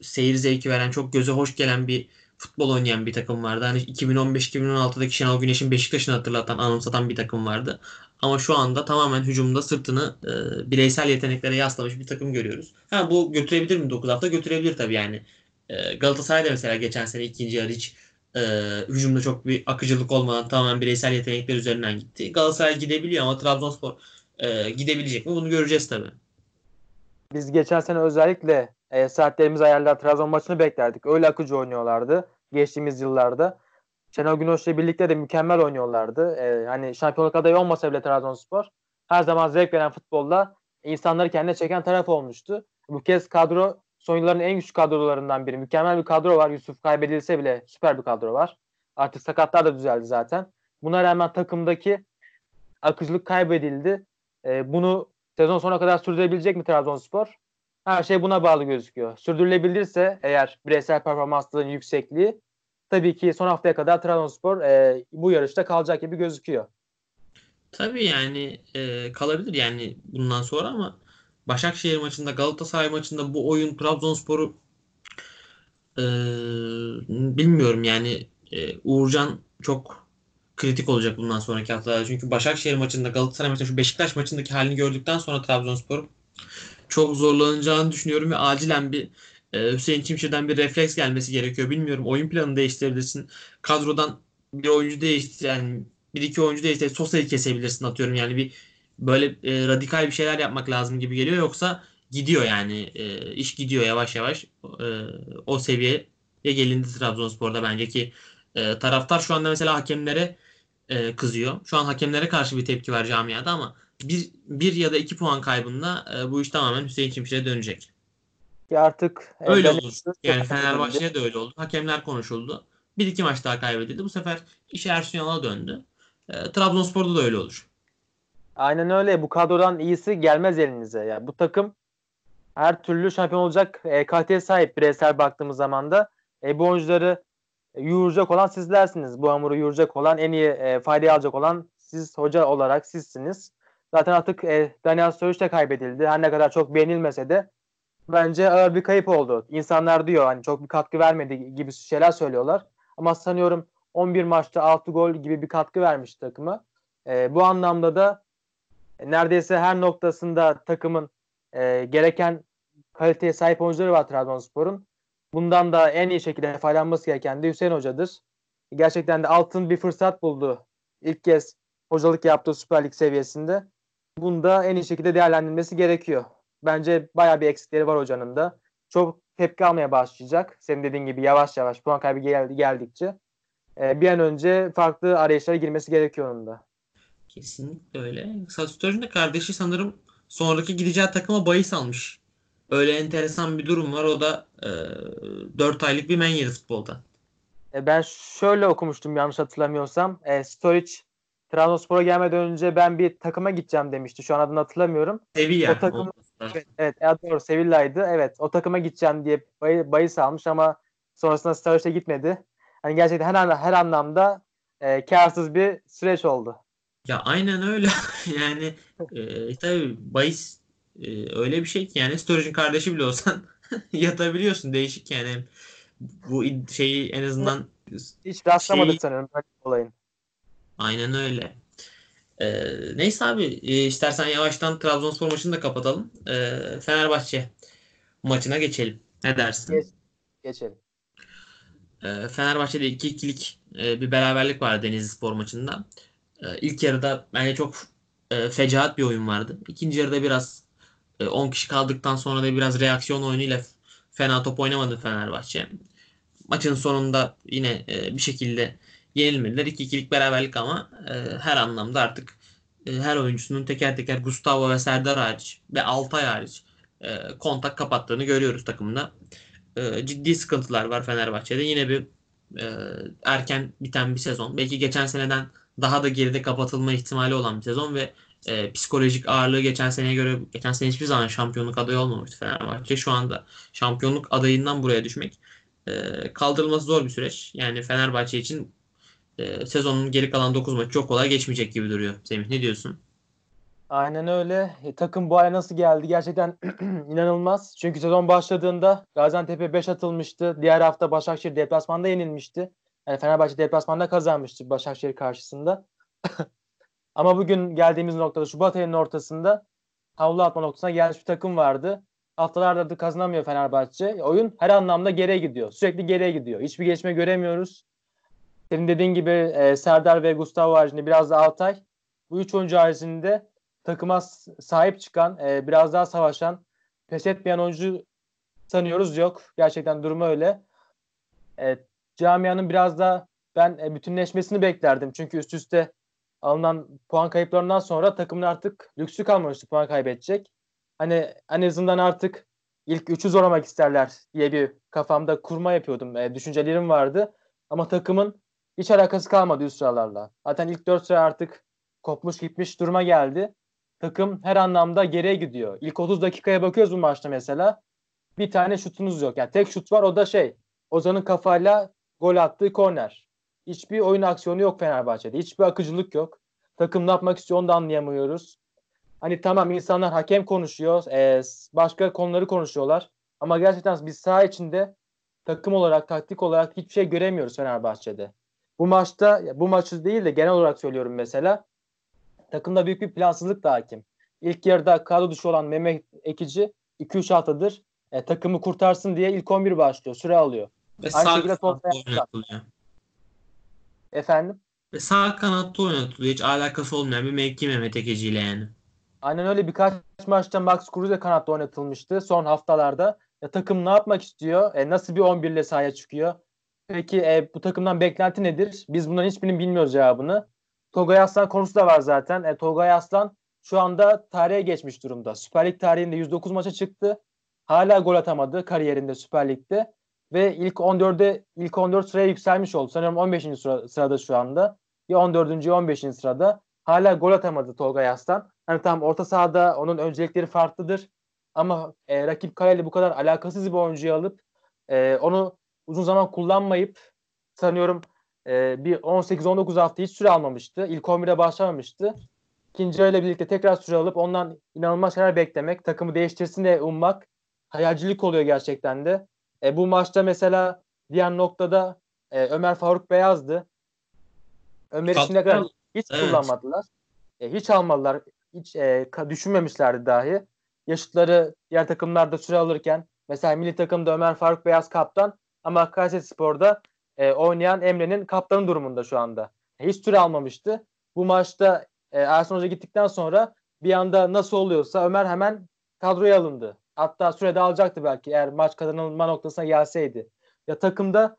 seyir zevki veren, çok göze hoş gelen bir futbol oynayan bir takım vardı. Hani 2015-2016'daki Şenol Güneş'in Beşiktaş'ını hatırlatan, anımsatan bir takım vardı. Ama şu anda tamamen hücumda sırtını e, bireysel yeteneklere yaslamış bir takım görüyoruz. Ha bu götürebilir mi 9 hafta? Götürebilir tabii yani. E, Galatasaray'da mesela geçen sene ikinci yarı hiç e, hücumda çok bir akıcılık olmadan tamamen bireysel yetenekler üzerinden gitti. Galatasaray gidebiliyor ama Trabzonspor e, gidebilecek mi? Bunu göreceğiz tabii. Biz geçen sene özellikle e, saatlerimiz ayarlar Trabzon maçını beklerdik. Öyle akıcı oynuyorlardı geçtiğimiz yıllarda. Şenol Güneş'le birlikte de mükemmel oynuyorlardı. E, hani şampiyonluk adayı olmasa bile Trabzonspor her zaman zevk veren futbolla insanları kendine çeken taraf olmuştu. Bu kez kadro son yılların en güçlü kadrolarından biri. Mükemmel bir kadro var. Yusuf kaybedilse bile süper bir kadro var. Artık sakatlar da düzeldi zaten. Buna rağmen takımdaki akıcılık kaybedildi. E, bunu sezon sonuna kadar sürdürebilecek mi Trabzonspor? Her şey buna bağlı gözüküyor. Sürdürülebilirse eğer bireysel performansların yüksekliği tabii ki son haftaya kadar Trabzonspor e, bu yarışta kalacak gibi gözüküyor. Tabii yani e, kalabilir yani bundan sonra ama Başakşehir maçında Galatasaray maçında bu oyun Trabzonspor'u e, bilmiyorum yani e, Uğurcan çok kritik olacak bundan sonraki haftalarda. Çünkü Başakşehir maçında Galatasaray maçında şu Beşiktaş maçındaki halini gördükten sonra Trabzonspor çok zorlanacağını düşünüyorum ve acilen bir e, Hüseyin Çimşir'den bir refleks gelmesi gerekiyor. Bilmiyorum oyun planını değiştirebilirsin. Kadrodan bir oyuncu değiştir yani bir iki oyuncu değiştir. Sosa'yı kesebilirsin atıyorum yani bir böyle e, radikal bir şeyler yapmak lazım gibi geliyor. Yoksa gidiyor yani e, iş gidiyor yavaş yavaş e, o seviyeye gelindi Trabzonspor'da bence ki e, taraftar şu anda mesela hakemlere e, kızıyor. Şu an hakemlere karşı bir tepki var camiada ama bir, bir ya da iki puan kaybında e, bu iş tamamen Hüseyin Çimşir'e dönecek. Ki artık öyle olur. Yani Fenerbahçe'ye de öyle oldu. Hakemler konuşuldu. Bir iki maç daha kaybedildi. Bu sefer iş Ersun Yanal'a döndü. E, Trabzonspor'da da öyle olur. Aynen öyle. Bu kadrodan iyisi gelmez elinize. Yani bu takım her türlü şampiyon olacak e, kaliteye sahip bireysel baktığımız zaman da e, bu oyuncuları yoğuracak olan sizlersiniz. Bu hamuru yoğuracak olan, en iyi e, faydayı alacak olan siz hoca olarak sizsiniz. Zaten artık e, Daniel Sturridge de kaybedildi. Her ne kadar çok beğenilmese de bence ağır bir kayıp oldu. İnsanlar diyor hani çok bir katkı vermedi gibi şeyler söylüyorlar. Ama sanıyorum 11 maçta 6 gol gibi bir katkı vermiş takımı. E, bu anlamda da e, neredeyse her noktasında takımın e, gereken kaliteye sahip oyuncuları var Trabzonspor'un. Bundan da en iyi şekilde faydalanması gereken de Hüseyin Hoca'dır. Gerçekten de altın bir fırsat buldu. İlk kez hocalık yaptığı Süper Lig seviyesinde. Bunu da en iyi şekilde değerlendirilmesi gerekiyor. Bence bayağı bir eksikleri var hocanın da. Çok tepki almaya başlayacak. Senin dediğin gibi yavaş yavaş puan kaybı geldi, geldikçe. Ee, bir an önce farklı arayışlara girmesi gerekiyor onun da. Kesinlikle öyle. Sassuolo'nun da kardeşi sanırım sonraki gideceği takıma bahis almış. Öyle enteresan bir durum var. O da e, 4 aylık bir men yedi futbolda. E, ben şöyle okumuştum yanlış hatırlamıyorsam. E, Storic Trabzonspor'a gelmeden önce ben bir takıma gideceğim demişti. Şu an adını hatırlamıyorum. Sevilla. O takım, evet, evet, doğru Sevilla'ydı. Evet o takıma gideceğim diye bay, bahis almış ama sonrasında Storic'e gitmedi. Hani gerçekten her, her anlamda e, karsız bir süreç oldu. Ya aynen öyle. yani e, tabii bahis e, öyle bir şey ki yani Storage'in kardeşi bile olsan yatabiliyorsun. Değişik yani. Bu şeyi en azından hiç rastlamadık şeyi... sanırım böyle olayın. Aynen öyle. Ee, neyse abi e, istersen yavaştan Trabzonspor maçını da kapatalım. Ee, Fenerbahçe maçına geçelim. Ne dersin? Geç, geçelim. Ee, Fenerbahçe'de 2-2'lik e, bir beraberlik vardı Denizli Spor maçında. Ee, ilk yarıda bence çok e, fecaat bir oyun vardı. İkinci yarıda biraz 10 e, kişi kaldıktan sonra da biraz reaksiyon oyunuyla fena top oynamadı Fenerbahçe. Maçın sonunda yine e, bir şekilde yenilmediler. 2-2'lik beraberlik ama e, her anlamda artık e, her oyuncusunun teker teker Gustavo ve Serdar hariç ve Altay hariç e, kontak kapattığını görüyoruz takımda. E, ciddi sıkıntılar var Fenerbahçe'de. Yine bir e, erken biten bir sezon. Belki geçen seneden daha da geride kapatılma ihtimali olan bir sezon ve e, psikolojik ağırlığı geçen seneye göre geçen sene hiçbir zaman şampiyonluk adayı olmamıştı Fenerbahçe. Şu anda şampiyonluk adayından buraya düşmek e, kaldırılması zor bir süreç. Yani Fenerbahçe için e, sezonun geri kalan 9 maçı çok kolay geçmeyecek gibi duruyor. Semih ne diyorsun? Aynen öyle. E, takım bu hale nasıl geldi? Gerçekten inanılmaz. Çünkü sezon başladığında Gaziantep'e 5 atılmıştı. Diğer hafta Başakşehir deplasmanda yenilmişti. Yani Fenerbahçe deplasmanda kazanmıştı Başakşehir karşısında. Ama bugün geldiğimiz noktada Şubat ayının ortasında havlu atma noktasına gelmiş bir takım vardı. Haftalarda da kazanamıyor Fenerbahçe. Oyun her anlamda geriye gidiyor. Sürekli geriye gidiyor. Hiçbir gelişme göremiyoruz. Senin dediğin gibi e, Serdar ve Gustavo haricinde biraz da Altay. Bu üç oyuncu haricinde takıma sahip çıkan, e, biraz daha savaşan, pes etmeyen oyuncu sanıyoruz yok. Gerçekten durumu öyle. E, camianın biraz da ben e, bütünleşmesini beklerdim. Çünkü üst üste alınan puan kayıplarından sonra takımın artık lüksü kalmamıştı puan kaybedecek. Hani en azından artık ilk üçü zorlamak isterler diye bir kafamda kurma yapıyordum. E, düşüncelerim vardı. Ama takımın hiç alakası kalmadı üst sıralarla. Zaten ilk dört sıra artık kopmuş gitmiş duruma geldi. Takım her anlamda geriye gidiyor. İlk 30 dakikaya bakıyoruz bu maçta mesela. Bir tane şutunuz yok. Yani tek şut var o da şey. Ozan'ın kafayla gol attığı korner. Hiçbir oyun aksiyonu yok Fenerbahçe'de. Hiçbir akıcılık yok. Takım ne yapmak istiyor onu da anlayamıyoruz. Hani tamam insanlar hakem konuşuyor. E, başka konuları konuşuyorlar. Ama gerçekten biz saha içinde takım olarak, taktik olarak hiçbir şey göremiyoruz Fenerbahçe'de. Bu maçta, bu maçı değil de genel olarak söylüyorum mesela. Takımda büyük bir plansızlık da hakim. İlk yarıda kadro dışı olan Mehmet Ekici 2-3 haftadır e, takımı kurtarsın diye ilk 11 başlıyor. Süre alıyor. Ve Aynı sağ şekilde sol oynatılıyor. Efendim? Ve sağ kanatta oynatılıyor. Hiç alakası olmayan bir mevki Mehmet Ekeci ile yani. Aynen öyle birkaç maçta Max Cruz de kanatta oynatılmıştı son haftalarda. Ya, takım ne yapmak istiyor? E, nasıl bir 11 ile sahaya çıkıyor? Peki e, bu takımdan beklenti nedir? Biz bunların hiçbirini bilmiyoruz cevabını. Togay Aslan konusu da var zaten. E, Togay Aslan şu anda tarihe geçmiş durumda. Süper Lig tarihinde 109 maça çıktı. Hala gol atamadı kariyerinde Süper Lig'de. Ve ilk 14'e ilk 14 sıraya yükselmiş oldu. Sanırım 15. Sıra, sırada şu anda. Ya 14. ya 15. sırada. Hala gol atamadı Tolga Aslan. Hani tam orta sahada onun öncelikleri farklıdır. Ama e, rakip kaleyle bu kadar alakasız bir oyuncuyu alıp e, onu uzun zaman kullanmayıp sanıyorum e, bir 18-19 hafta hiç süre almamıştı. İlk 11'e başlamamıştı. İkinci ile birlikte tekrar süre alıp ondan inanılmaz şeyler beklemek, takımı değiştirsin diye ummak hayalcilik oluyor gerçekten de. E, bu maçta mesela diğer noktada e, Ömer Faruk Beyaz'dı. Ömer için kadar hiç evet. kullanmadılar. E, hiç almadılar. Hiç e, düşünmemişlerdi dahi. Yaşıtları diğer takımlarda süre alırken mesela milli takımda Ömer Faruk Beyaz kaptan ama Kayseri Spor'da e, oynayan Emre'nin kaptanı durumunda şu anda. Hiç süre almamıştı. Bu maçta e, Ersun Hoca gittikten sonra bir anda nasıl oluyorsa Ömer hemen kadroya alındı. Hatta sürede alacaktı belki eğer maç kazanılma noktasına gelseydi. Ya takımda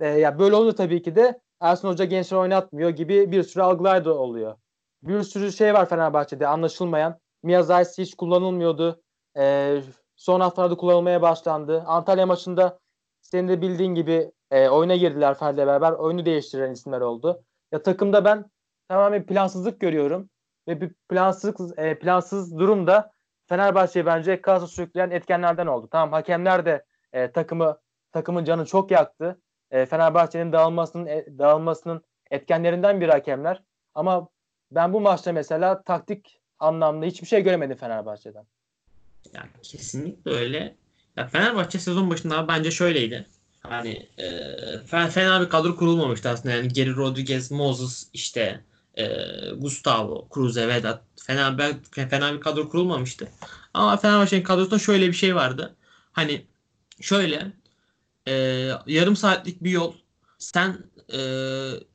e, ya böyle olunca tabii ki de Ersun Hoca gençler oynatmıyor gibi bir sürü algılar da oluyor. Bir sürü şey var Fenerbahçe'de anlaşılmayan. Miyazaysi hiç kullanılmıyordu. E, son haftalarda kullanılmaya başlandı. Antalya maçında senin de bildiğin gibi e, oyuna girdiler Ferdi'yle beraber. Oyunu değiştiren isimler oldu. Ya takımda ben tamamen plansızlık görüyorum. Ve bir plansız, e, plansız durumda Fenerbahçe'yi bence kasa sürükleyen etkenlerden oldu. Tamam hakemler de e, takımı takımın canı çok yaktı. E, Fenerbahçe'nin dağılmasının e, dağılmasının etkenlerinden bir hakemler. Ama ben bu maçta mesela taktik anlamda hiçbir şey göremedim Fenerbahçe'den. Ya kesinlikle öyle. Ya Fenerbahçe sezon başında bence şöyleydi. Hani e, fena bir kadro kurulmamıştı aslında. Yani Geri Rodriguez, Moses, işte e, Gustavo, Cruze, Vedat fena, fena bir kadro kurulmamıştı. Ama Fenerbahçe'nin kadrosunda şöyle bir şey vardı. Hani şöyle e, yarım saatlik bir yol sen e,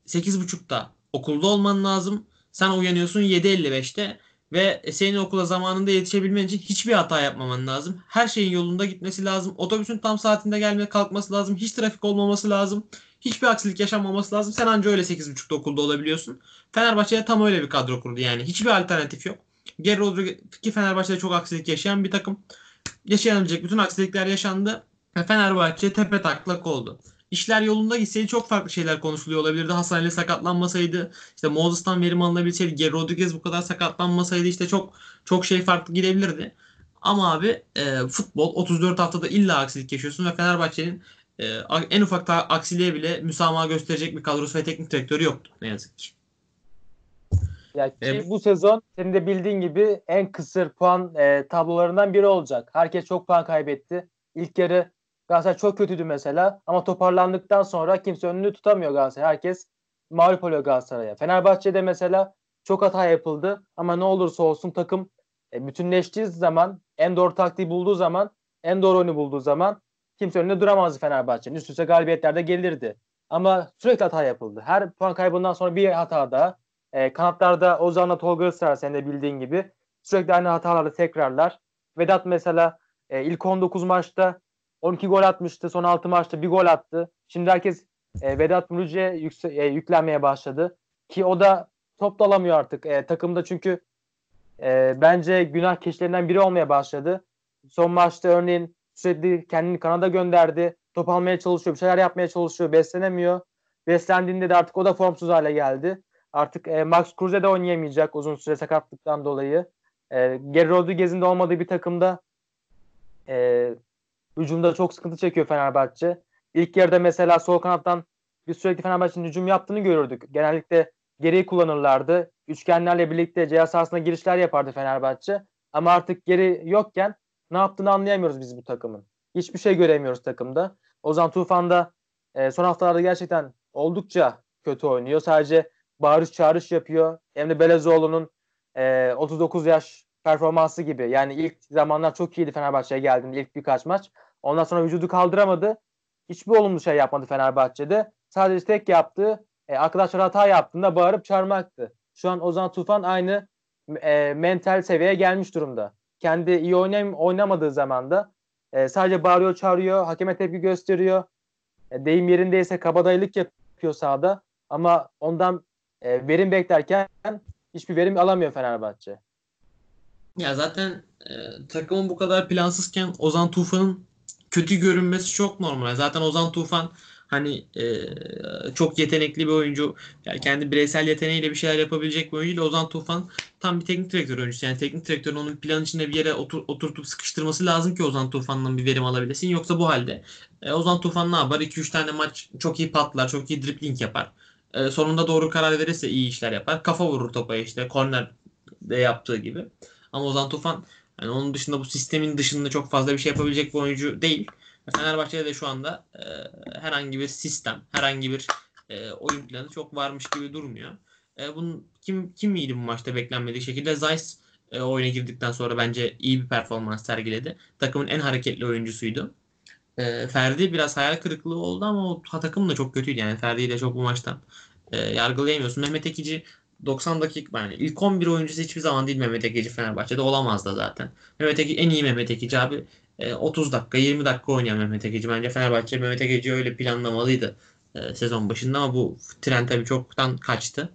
8.30'da okulda olman lazım. Sen uyanıyorsun 7.55'te Ve senin okula zamanında yetişebilmen için hiçbir hata yapmaman lazım. Her şeyin yolunda gitmesi lazım. Otobüsün tam saatinde gelmeye kalkması lazım. Hiç trafik olmaması lazım. Hiçbir aksilik yaşanmaması lazım. Sen anca öyle 8.30'da okulda olabiliyorsun. Fenerbahçe'de tam öyle bir kadro kurdu yani. Hiçbir alternatif yok. Geri Rodriguez ki Fenerbahçe'de çok aksilik yaşayan bir takım. Yaşanabilecek bütün aksilikler yaşandı. Fenerbahçe tepe taklak oldu. İşler yolunda gitseydi çok farklı şeyler konuşuluyor olabilirdi. Hasan Ali sakatlanmasaydı, işte Moses'tan verim alınabilseydi, Rodriguez bu kadar sakatlanmasaydı işte çok çok şey farklı gidebilirdi. Ama abi e, futbol 34 haftada illa aksilik yaşıyorsun ve Fenerbahçe'nin e, en ufak aksiliğe bile müsamaha gösterecek bir kadrosu ve teknik direktörü yoktu ne yazık ki. Ya ki e, bu sezon senin de bildiğin gibi en kısır puan e, tablolarından biri olacak. Herkes çok puan kaybetti. İlk yarı Galatasaray çok kötüydü mesela ama toparlandıktan sonra kimse önünü tutamıyor Galatasaray. Herkes mağlup oluyor Galatasaray'a. Fenerbahçe'de mesela çok hata yapıldı ama ne olursa olsun takım e, bütünleştiği zaman en doğru taktiği bulduğu zaman en doğru oyunu bulduğu zaman kimse önünde duramazdı Fenerbahçe'nin. Üst üste galibiyetlerde gelirdi. Ama sürekli hata yapıldı. Her puan kaybından sonra bir hata daha. E, kanatlarda Ozan'la Tolga Israr sen de bildiğin gibi. Sürekli aynı hatalarla tekrarlar. Vedat mesela e, ilk 19 maçta 12 gol atmıştı. Son 6 maçta bir gol attı. Şimdi herkes e, Vedat Muriç'e yükse- e, yüklenmeye başladı. Ki o da top da alamıyor artık. E, takımda çünkü e, bence günah keçilerinden biri olmaya başladı. Son maçta örneğin sürekli kendini Kanada gönderdi. Top almaya çalışıyor, bir şeyler yapmaya çalışıyor, beslenemiyor. Beslendiğinde de artık o da formsuz hale geldi. Artık e, Max Kruse de oynayamayacak uzun süre sakatlıktan dolayı. E, Geri Rodriguez'in de olmadığı bir takımda e, hücumda çok sıkıntı çekiyor Fenerbahçe. İlk yarıda mesela sol kanattan bir sürekli Fenerbahçe'nin hücum yaptığını görürdük. Genellikle geriyi kullanırlardı. Üçgenlerle birlikte ceza sahasına girişler yapardı Fenerbahçe. Ama artık geri yokken ne yaptığını anlayamıyoruz biz bu takımın. Hiçbir şey göremiyoruz takımda. Ozan Tufan da e, son haftalarda gerçekten oldukça kötü oynuyor. Sadece bağırış çağrış yapıyor. Emre Belezoğlu'nun e, 39 yaş performansı gibi. Yani ilk zamanlar çok iyiydi Fenerbahçe'ye geldiğinde ilk birkaç maç. Ondan sonra vücudu kaldıramadı. Hiçbir olumlu şey yapmadı Fenerbahçe'de. Sadece tek yaptığı e, arkadaşlar hata yaptığında bağırıp çağırmaktı. Şu an Ozan Tufan aynı e, mental seviyeye gelmiş durumda. Kendi iyi oynam oynamadığı zaman da e, sadece bağırıyor, çağırıyor, hakeme tepki gösteriyor. E, deyim yerindeyse kabadayılık yapıyor sahada. Ama ondan e, verim beklerken hiçbir verim alamıyor Fenerbahçe. Ya zaten e, takımın bu kadar plansızken Ozan Tufan'ın kötü görünmesi çok normal. Zaten Ozan Tufan hani e, çok yetenekli bir oyuncu. Yani kendi bireysel yeteneğiyle bir şeyler yapabilecek bir oyuncu. Ozan Tufan tam bir teknik direktör oyuncusu. Yani teknik direktörün onun plan içinde bir yere otur, oturtup sıkıştırması lazım ki Ozan Tufan'dan bir verim alabilesin. Yoksa bu halde e, Ozan Tufan ne yapar? 2-3 tane maç çok iyi patlar, çok iyi dribbling yapar. E, sonunda doğru karar verirse iyi işler yapar. Kafa vurur topa işte. Korner de yaptığı gibi. Ama Ozan Tufan yani onun dışında bu sistemin dışında çok fazla bir şey yapabilecek bir oyuncu değil. Fenerbahçe'de de şu anda e, herhangi bir sistem, herhangi bir e, oyun planı çok varmış gibi durmuyor. E, bunun kim kim iyiydi bu maçta beklenmediği şekilde Zeiss e, oyuna girdikten sonra bence iyi bir performans sergiledi. Takımın en hareketli oyuncusuydu. E, Ferdi biraz hayal kırıklığı oldu ama o takım da çok kötüydü yani Ferdi'yi de çok bu maçtan e, yargılayamıyorsun. Mehmet Ekici 90 dakika yani ilk 11 oyuncusu hiçbir zaman değil Mehmet Ekici Fenerbahçe'de olamaz da zaten. Mehmet Ekici en iyi Mehmet Ekici abi 30 e, dakika 20 dakika oynayan Mehmet Ekici. Bence Fenerbahçe Mehmet Ekici'yi öyle planlamalıydı e, sezon başında ama bu tren tabii çoktan kaçtı.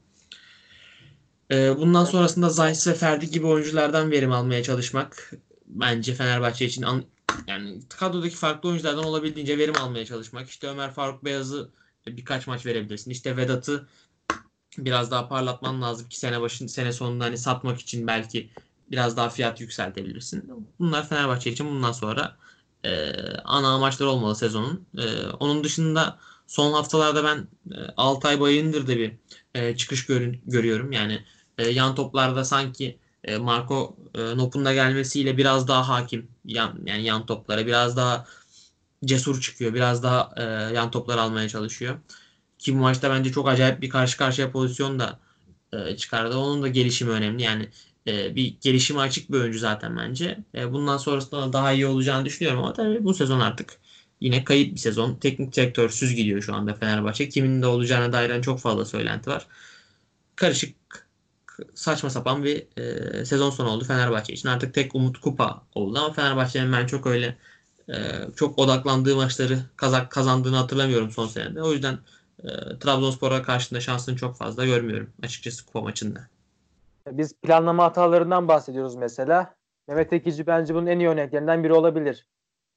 E, bundan sonrasında Zayt ve Ferdi gibi oyunculardan verim almaya çalışmak bence Fenerbahçe için an, yani kadrodaki farklı oyunculardan olabildiğince verim almaya çalışmak. İşte Ömer Faruk Beyaz'ı birkaç maç verebilirsin. İşte Vedat'ı biraz daha parlatman lazım ki sene başın sene sonunda hani satmak için belki biraz daha fiyat yükseltebilirsin. Bunlar Fenerbahçe için bundan sonra e, ana amaçlar olmalı sezonun. E, onun dışında son haftalarda ben e, Altay Bayındır da bir e, çıkış görün, görüyorum. Yani e, yan toplarda sanki e, Marco e, Nop'un da gelmesiyle biraz daha hakim yan, yani yan toplara biraz daha cesur çıkıyor. Biraz daha e, yan toplar almaya çalışıyor. Ki bu maçta bence çok acayip bir karşı karşıya pozisyon da e, çıkardı. Onun da gelişimi önemli. Yani e, bir gelişime açık bir oyuncu zaten bence. E, bundan sonrasında daha iyi olacağını düşünüyorum ama tabii bu sezon artık yine kayıp bir sezon. Teknik direktörsüz gidiyor şu anda Fenerbahçe. Kimin de olacağına dair çok fazla söylenti var. Karışık saçma sapan bir e, sezon sonu oldu Fenerbahçe için. Artık tek umut kupa oldu ama Fenerbahçe'nin ben çok öyle e, çok odaklandığı maçları kazak kazandığını hatırlamıyorum son senede. O yüzden e, Trabzonspor'a karşında şansını çok fazla görmüyorum açıkçası kupa maçında. Biz planlama hatalarından bahsediyoruz mesela. Mehmet Ekici bence bunun en iyi örneklerinden biri olabilir.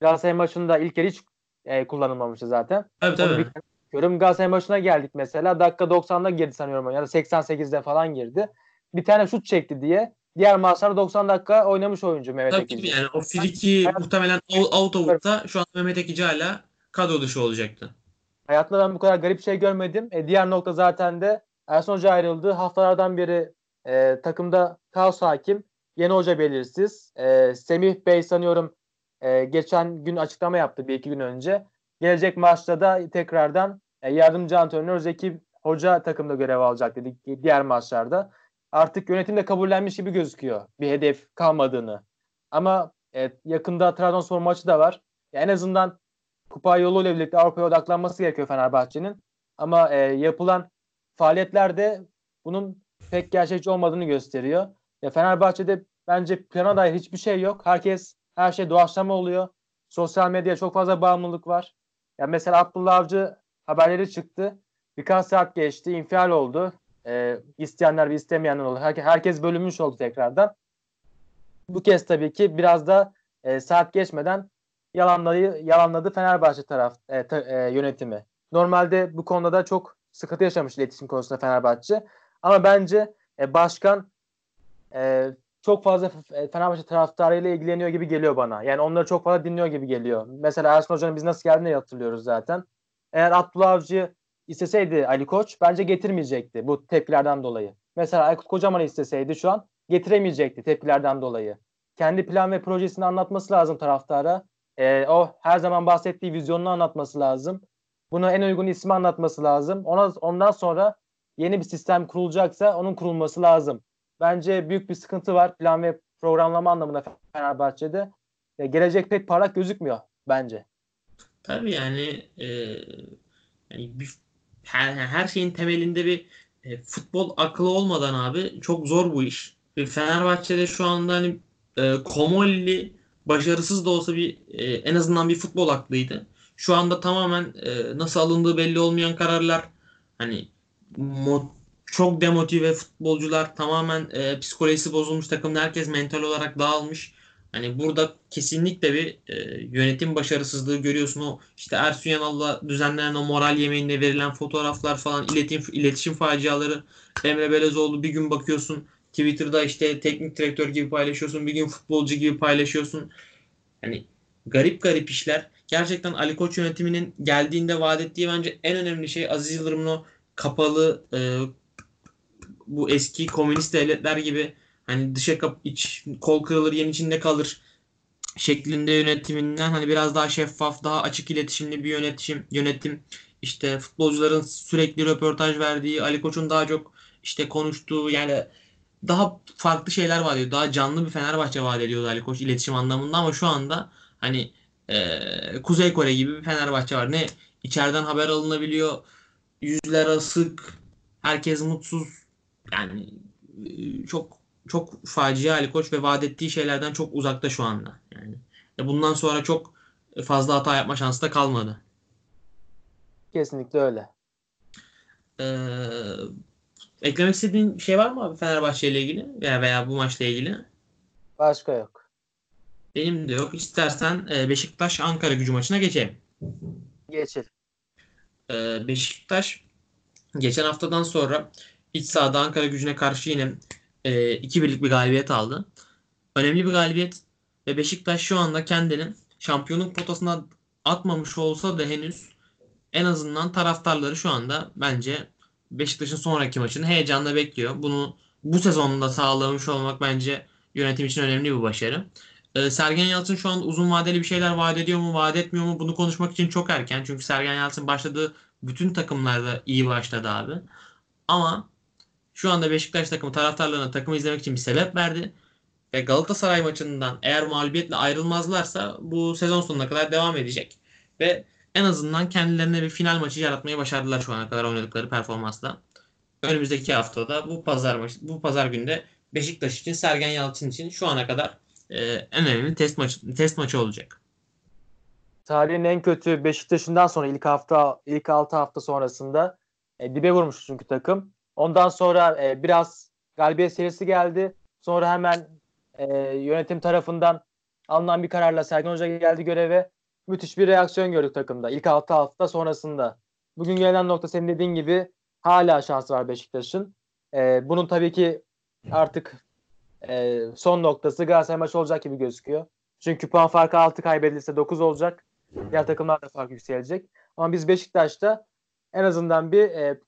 Galatasaray maçında ilk hiç e, kullanılmamıştı zaten. Tabii tabii. Görüm Galatasaray maçına geldik mesela. Dakika 90'da girdi sanıyorum ya da 88'de falan girdi. Bir tane şut çekti diye. Diğer maçlarda 90 dakika oynamış oyuncu Mehmet Tabii Ekici. tabii yani o friki muhtemelen out out'a şu an Mehmet Ekici hala kadro dışı olacaktı. Hayatımda ben bu kadar garip şey görmedim. E, diğer nokta zaten de Ersun Hoca ayrıldı. Haftalardan beri e, takımda kaos hakim. Yeni hoca belirsiz. E, Semih Bey sanıyorum e, geçen gün açıklama yaptı bir iki gün önce. Gelecek maçta da tekrardan e, yardımcı antrenör Zeki Hoca takımda görev alacak dedik diğer maçlarda. Artık yönetim de kabullenmiş gibi gözüküyor bir hedef kalmadığını. Ama e, yakında Trabzonspor maçı da var. Ya en azından kupa yoluyla birlikte Avrupa'ya odaklanması gerekiyor Fenerbahçe'nin. Ama e, yapılan faaliyetler de bunun pek gerçekçi olmadığını gösteriyor. Ya Fenerbahçe'de bence plana dair hiçbir şey yok. Herkes her şey doğaçlama oluyor. Sosyal medyaya çok fazla bağımlılık var. Ya mesela Abdullah Avcı haberleri çıktı. Birkaç saat geçti, infial oldu. Ee, isteyenler ve istemeyenler oldu. Herkes, herkes bölünmüş oldu tekrardan. Bu kez tabii ki biraz da e, saat geçmeden yalanladı, yalanladı Fenerbahçe taraf e, ta, e, yönetimi. Normalde bu konuda da çok sıkıntı yaşamış iletişim konusunda Fenerbahçe. Ama bence e, başkan e, çok fazla Fenerbahçe taraftarıyla ilgileniyor gibi geliyor bana. Yani onları çok fazla dinliyor gibi geliyor. Mesela Ersun Hoca'nın biz nasıl geldiğini hatırlıyoruz zaten. Eğer Abdullah Avcı isteseydi Ali Koç bence getirmeyecekti bu tepkilerden dolayı. Mesela Aykut Kocaman'ı isteseydi şu an getiremeyecekti tepkilerden dolayı. Kendi plan ve projesini anlatması lazım taraftara. Ee, o her zaman bahsettiği vizyonunu anlatması lazım. Buna en uygun ismi anlatması lazım. Ona, ondan sonra yeni bir sistem kurulacaksa onun kurulması lazım. Bence büyük bir sıkıntı var plan ve programlama anlamında Fenerbahçe'de. E, gelecek pek parlak gözükmüyor bence. Tabii yani, e, yani bir, her, her şeyin temelinde bir e, futbol aklı olmadan abi çok zor bu iş. Fenerbahçe'de şu anda hani e, Komolli başarısız da olsa bir e, en azından bir futbol aklıydı. Şu anda tamamen e, nasıl alındığı belli olmayan kararlar hani mod, çok demotive futbolcular tamamen e, psikolojisi bozulmuş takımda herkes mental olarak dağılmış. Hani burada kesinlikle bir e, yönetim başarısızlığı görüyorsun. O işte Ersun Yanal'la düzenlenen o moral yemeğinde verilen fotoğraflar falan iletişim, iletişim faciaları Emre Belezoğlu bir gün bakıyorsun Twitter'da işte teknik direktör gibi paylaşıyorsun. Bir gün futbolcu gibi paylaşıyorsun. Hani garip garip işler. Gerçekten Ali Koç yönetiminin geldiğinde vaat ettiği bence en önemli şey Aziz Yıldırım'ın o kapalı e, bu eski komünist devletler gibi hani dışa kap iç kol kırılır yen içinde kalır şeklinde yönetiminden hani biraz daha şeffaf, daha açık iletişimli bir yönetim yönetim işte futbolcuların sürekli röportaj verdiği, Ali Koç'un daha çok işte konuştuğu yani daha farklı şeyler vaat ediyor. Daha canlı bir Fenerbahçe vaat ediyordu Ali Koç iletişim anlamında ama şu anda hani e, Kuzey Kore gibi bir Fenerbahçe var. Ne içeriden haber alınabiliyor. Yüzler asık. Herkes mutsuz. Yani e, çok çok facia Ali Koç ve vaat ettiği şeylerden çok uzakta şu anda. Yani bundan sonra çok fazla hata yapma şansı da kalmadı. Kesinlikle öyle. Ee, eklemek istediğin bir şey var mı abi Fenerbahçe ile ilgili veya veya bu maçla ilgili? Başka yok. Benim de yok. İstersen e, Beşiktaş Ankara gücü maçına geçelim. Geçelim. Beşiktaş geçen haftadan sonra iç sahada Ankara gücüne karşı yine e, iki birlik bir galibiyet aldı. Önemli bir galibiyet ve Beşiktaş şu anda kendini şampiyonluk potasına atmamış olsa da henüz en azından taraftarları şu anda bence Beşiktaş'ın sonraki maçını heyecanla bekliyor. Bunu bu sezonda sağlamış olmak bence yönetim için önemli bir başarı. Ee, Sergen Yalçın şu an uzun vadeli bir şeyler vaat ediyor mu, vaat etmiyor mu bunu konuşmak için çok erken. Çünkü Sergen Yalçın başladığı bütün takımlarda iyi başladı abi. Ama şu anda Beşiktaş takımı taraftarlarına takımı izlemek için bir sebep verdi. Ve Galatasaray maçından eğer mağlubiyetle ayrılmazlarsa bu sezon sonuna kadar devam edecek. Ve en azından kendilerine bir final maçı yaratmayı başardılar şu ana kadar oynadıkları performansla. önümüzdeki haftada bu pazar maçı, bu pazar günde Beşiktaş için Sergen Yalçın için şu ana kadar e, en önemli test maçı test maçı olacak. Tarihin en kötü Beşiktaş'ından sonra ilk hafta ilk 6 hafta sonrasında e, dibe vurmuş çünkü takım. Ondan sonra e, biraz galibiyet serisi geldi. Sonra hemen e, yönetim tarafından alınan bir kararla Sergen Hoca geldi göreve. Müthiş bir reaksiyon gördük takımda. İlk 6 hafta sonrasında. Bugün gelen nokta senin dediğin gibi hala şansı var Beşiktaş'ın. E, bunun tabii ki artık e, son noktası Galatasaray maçı olacak gibi gözüküyor. Çünkü puan farkı 6 kaybedilirse 9 olacak. Diğer takımlar da fark yükselecek. Ama biz Beşiktaş'ta en azından bir e,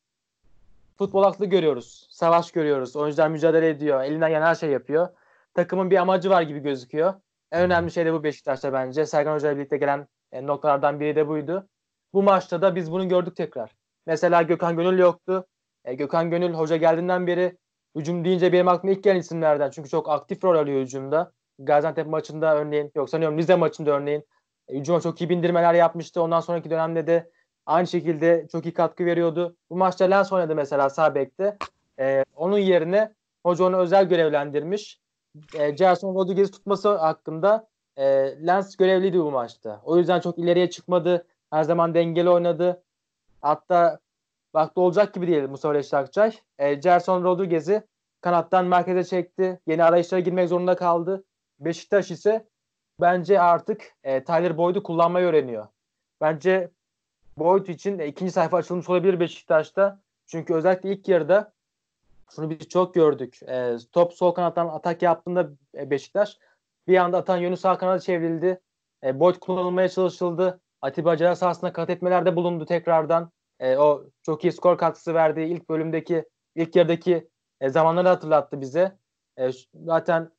futbol aklı görüyoruz. Savaş görüyoruz. Oyuncular mücadele ediyor. Elinden gelen her şey yapıyor. Takımın bir amacı var gibi gözüküyor. En önemli şey de bu Beşiktaş'ta bence. Sergen Hoca ile birlikte gelen e, noktalardan biri de buydu. Bu maçta da biz bunu gördük tekrar. Mesela Gökhan Gönül yoktu. E, Gökhan Gönül hoca geldiğinden beri hücum deyince benim aklıma ilk gelen isimlerden. Çünkü çok aktif rol alıyor hücumda. Gaziantep maçında örneğin, yok sanıyorum Rize maçında örneğin e, hücuma çok iyi bindirmeler yapmıştı. Ondan sonraki dönemde de aynı şekilde çok iyi katkı veriyordu. Bu maçta Lens oynadı mesela sağ. E, onun yerine hoca onu özel görevlendirmiş. E, Gerson Rodriguez'i tutması hakkında e, Lens görevliydi bu maçta. O yüzden çok ileriye çıkmadı. Her zaman dengeli oynadı. Hatta vakti olacak gibi değil Mustafa Reşit Akçay. E, Gerson Rodriguez'i kanattan merkeze çekti. Yeni arayışlara girmek zorunda kaldı. Beşiktaş ise bence artık e, Tyler Boyd'u kullanmayı öğreniyor. Bence Boyd için e, ikinci sayfa açılmış olabilir Beşiktaş'ta. Çünkü özellikle ilk yarıda şunu biz çok gördük. E, top sol kanattan atak yaptığında e, Beşiktaş bir anda atan yönü sağ kanada çevrildi. E, Boyd kullanılmaya çalışıldı. Atiba Ceza sahasında kat etmelerde bulundu tekrardan. E, o çok iyi skor katkısı verdiği ilk bölümdeki ilk yarıdaki e, zamanları hatırlattı bize. E, zaten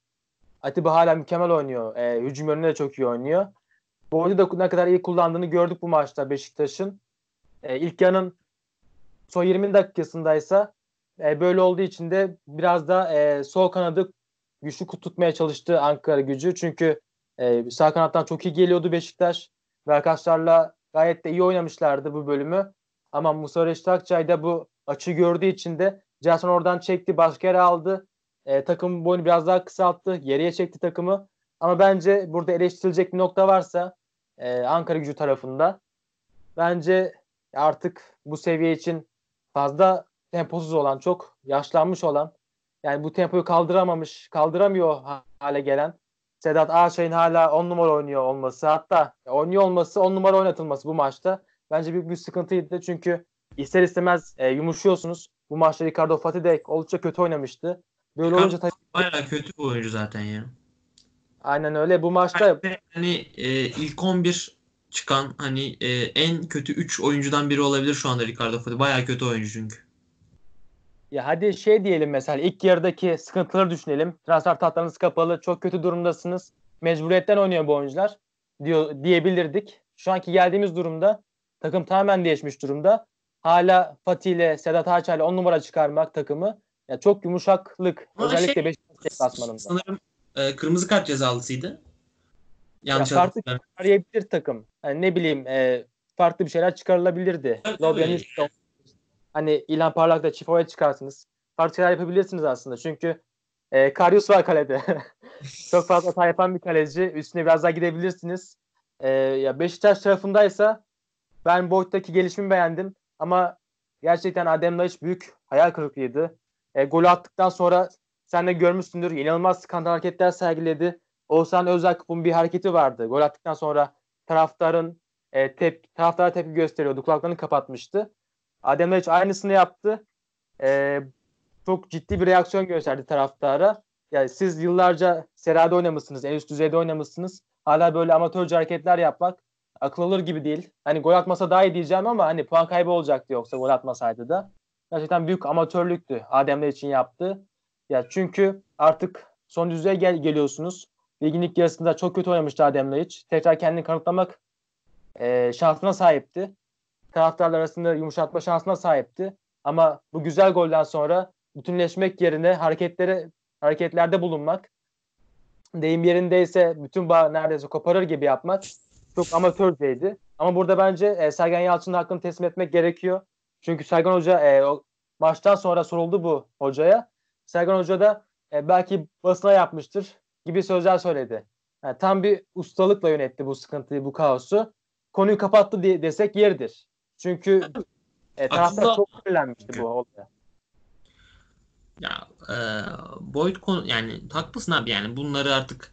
Atiba hala mükemmel oynuyor. E, hücum yönünde de çok iyi oynuyor. Boyd'u da ne kadar iyi kullandığını gördük bu maçta Beşiktaş'ın. E, ilk yarının son 20 dakikasındaysa e, böyle olduğu için de biraz da e, sol kanadı güçlü tutmaya çalıştı Ankara gücü. Çünkü e, sağ kanattan çok iyi geliyordu Beşiktaş. Ve arkadaşlarla gayet de iyi oynamışlardı bu bölümü. Ama Musa Reşit Akçay da bu açı gördüğü için de Jason oradan çekti, başka yere aldı. E, takım boyunu biraz daha kısalttı, geriye çekti takımı. Ama bence burada eleştirilecek bir nokta varsa e, Ankara gücü tarafında bence artık bu seviye için fazla temposuz olan, çok yaşlanmış olan yani bu tempoyu kaldıramamış, kaldıramıyor hale gelen Sedat Ağaçay'ın hala 10 numara oynuyor olması hatta oynuyor olması 10 numara oynatılması bu maçta bence büyük bir sıkıntıydı. Çünkü ister istemez e, yumuşuyorsunuz. Bu maçta Ricardo Fatih de oldukça kötü oynamıştı. Böyle olunca tabii bayağı kötü bir oyuncu zaten ya. Aynen öyle. Bu maçta hani e, ilk 11 çıkan hani e, en kötü 3 oyuncudan biri olabilir şu anda Ricardo Fatih. Bayağı kötü oyuncu çünkü. Ya hadi şey diyelim mesela ilk yarıdaki sıkıntıları düşünelim. Transfer tahtanız kapalı, çok kötü durumdasınız. Mecburiyetten oynuyor bu oyuncular diyor diyebilirdik. Şu anki geldiğimiz durumda takım tamamen değişmiş durumda. Hala Fatih ile Sedat Ağaçay ile 10 numara çıkarmak takımı ya çok yumuşaklık Ama özellikle şey, Beşiktaş deplasmanında. Sanırım e, kırmızı kart cezalısıydı. Yanlış ya farklı arayabilir takım. Yani ne bileyim e, farklı bir şeyler çıkarılabilirdi. Evet, hani İlhan Parlak'ta çift çıkarsınız. Farklı şeyler yapabilirsiniz aslında. Çünkü e, Karius var kalede. Çok fazla hata yapan bir kaleci. Üstüne biraz daha gidebilirsiniz. E, ya Beşiktaş tarafındaysa ben Boyd'daki gelişimi beğendim. Ama gerçekten Adem Laiç büyük hayal kırıklığıydı. E, golü attıktan sonra sen de görmüşsündür. İnanılmaz skandal hareketler sergiledi. Oğuzhan Özakkup'un bir hareketi vardı. Gol attıktan sonra taraftarın e, tep taraftara tepki gösteriyordu. Kulaklarını kapatmıştı. Adem Laiç aynısını yaptı. E, çok ciddi bir reaksiyon gösterdi taraftara. Yani siz yıllarca serada oynamışsınız, en üst düzeyde oynamışsınız. Hala böyle amatörce hareketler yapmak akıl alır gibi değil. Hani gol atmasa daha iyi diyeceğim ama hani puan kaybı olacaktı yoksa gol atmasaydı da. Gerçekten büyük amatörlüktü Ademler için yaptı. Ya çünkü artık son düzeye gel geliyorsunuz. Ligin ilk yarısında çok kötü oynamıştı Adem Laiç. Tekrar kendini kanıtlamak e, şansına sahipti. Taraftarlar arasında yumuşatma şansına sahipti. Ama bu güzel golden sonra bütünleşmek yerine hareketlere hareketlerde bulunmak deyim yerindeyse bütün bağ neredeyse koparır gibi yapmak çok amatörceydi. Ama burada bence e, Sergen Yalçın'ın hakkını teslim etmek gerekiyor. Çünkü Sergen Hoca e, o maçtan sonra soruldu bu hocaya. Sergen Hoca da e, belki basına yapmıştır gibi sözler söyledi. Yani tam bir ustalıkla yönetti bu sıkıntıyı, bu kaosu. Konuyu kapattı diye desek yeridir. Çünkü e, taraftar Aslında- çok sinirlenmişti bu olaya. Ya e, Boyd konu yani haklısın abi yani bunları artık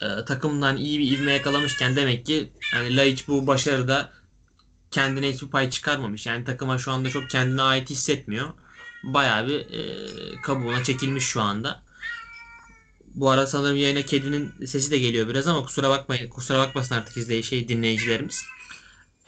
e, takımdan iyi bir ivme yakalamışken demek ki yani Laiç bu başarıda kendine hiçbir pay çıkarmamış. Yani takıma şu anda çok kendine ait hissetmiyor. Bayağı bir e, kabuğuna çekilmiş şu anda. Bu ara sanırım yayına kedinin sesi de geliyor biraz ama kusura bakmayın. Kusura bakmasın artık izleyi şey dinleyicilerimiz.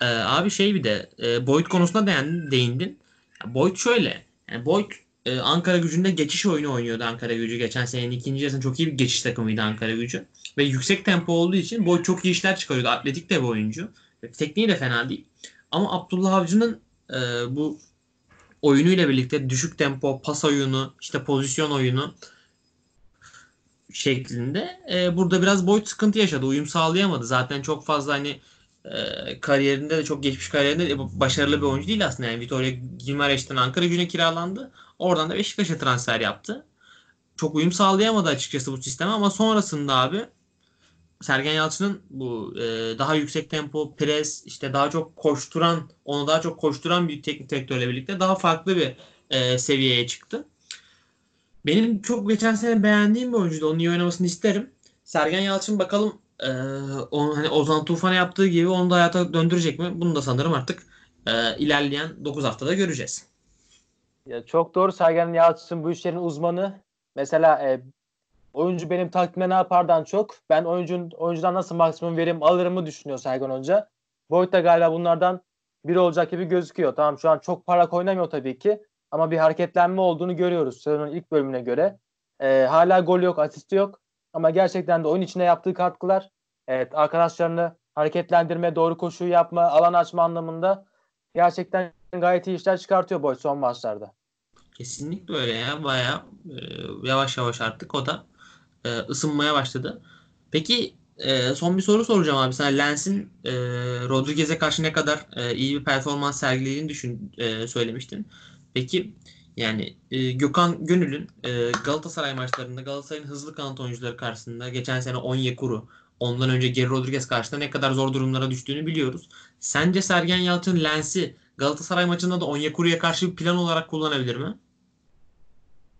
E, abi şey bir de e, Boyd konusuna değindin. değindin. Boyd şöyle. Yani Boyd e, Ankara gücünde geçiş oyunu oynuyordu Ankara gücü. Geçen senenin ikinci yarısında çok iyi bir geçiş takımıydı Ankara gücü. Ve yüksek tempo olduğu için Boyd çok iyi işler çıkarıyordu. Atletik de bir oyuncu. Tekniği de fena değil. Ama Abdullah Avcı'nın e, bu oyunuyla birlikte düşük tempo, pas oyunu, işte pozisyon oyunu şeklinde e, burada biraz Boyd sıkıntı yaşadı. Uyum sağlayamadı. Zaten çok fazla hani e, kariyerinde de çok geçmiş kariyerinde de başarılı bir oyuncu değil aslında. Yani Vitória Guimarães'ten Ankara gücüne kiralandı. Oradan da Beşiktaş'a transfer yaptı. Çok uyum sağlayamadı açıkçası bu sisteme ama sonrasında abi Sergen Yalçın'ın bu e, daha yüksek tempo, pres, işte daha çok koşturan, onu daha çok koşturan bir teknik direktörle birlikte daha farklı bir e, seviyeye çıktı. Benim çok geçen sene beğendiğim bir oyuncuydu. Onun iyi oynamasını isterim. Sergen Yalçın bakalım e, o, hani Ozan Tufan'a yaptığı gibi onu da hayata döndürecek mi? Bunu da sanırım artık e, ilerleyen 9 haftada göreceğiz. Ya çok doğru Sergen Yalçın bu işlerin uzmanı. Mesela e, oyuncu benim takvime ne yapardan çok ben oyuncunun oyuncudan nasıl maksimum verim alırımı düşünüyor Sergen Hoca. Boyd da galiba bunlardan biri olacak gibi gözüküyor. Tamam şu an çok parlak oynamıyor tabii ki ama bir hareketlenme olduğunu görüyoruz sezonun ilk bölümüne göre. E, hala gol yok, asisti yok ama gerçekten de oyun içinde yaptığı katkılar evet arkadaşlarını hareketlendirme, doğru koşuyu yapma, alan açma anlamında gerçekten gayet iyi işler çıkartıyor Boyd son maçlarda. Kesinlikle öyle ya. Bayağı e, yavaş yavaş artık o da e, ısınmaya başladı. Peki e, son bir soru soracağım abi. Sana Lens'in e, Rodriguez'e karşı ne kadar e, iyi bir performans sergilediğini düşün e, söylemiştin. Peki yani e, Gökhan Gönül'ün e, Galatasaray maçlarında Galatasaray'ın hızlı kanat oyuncuları karşısında geçen sene Onyekuru ondan önce Geri Rodriguez karşısında ne kadar zor durumlara düştüğünü biliyoruz. Sence Sergen Yalçın Lens'i Galatasaray maçında da Onyekuru'ya karşı bir plan olarak kullanabilir mi?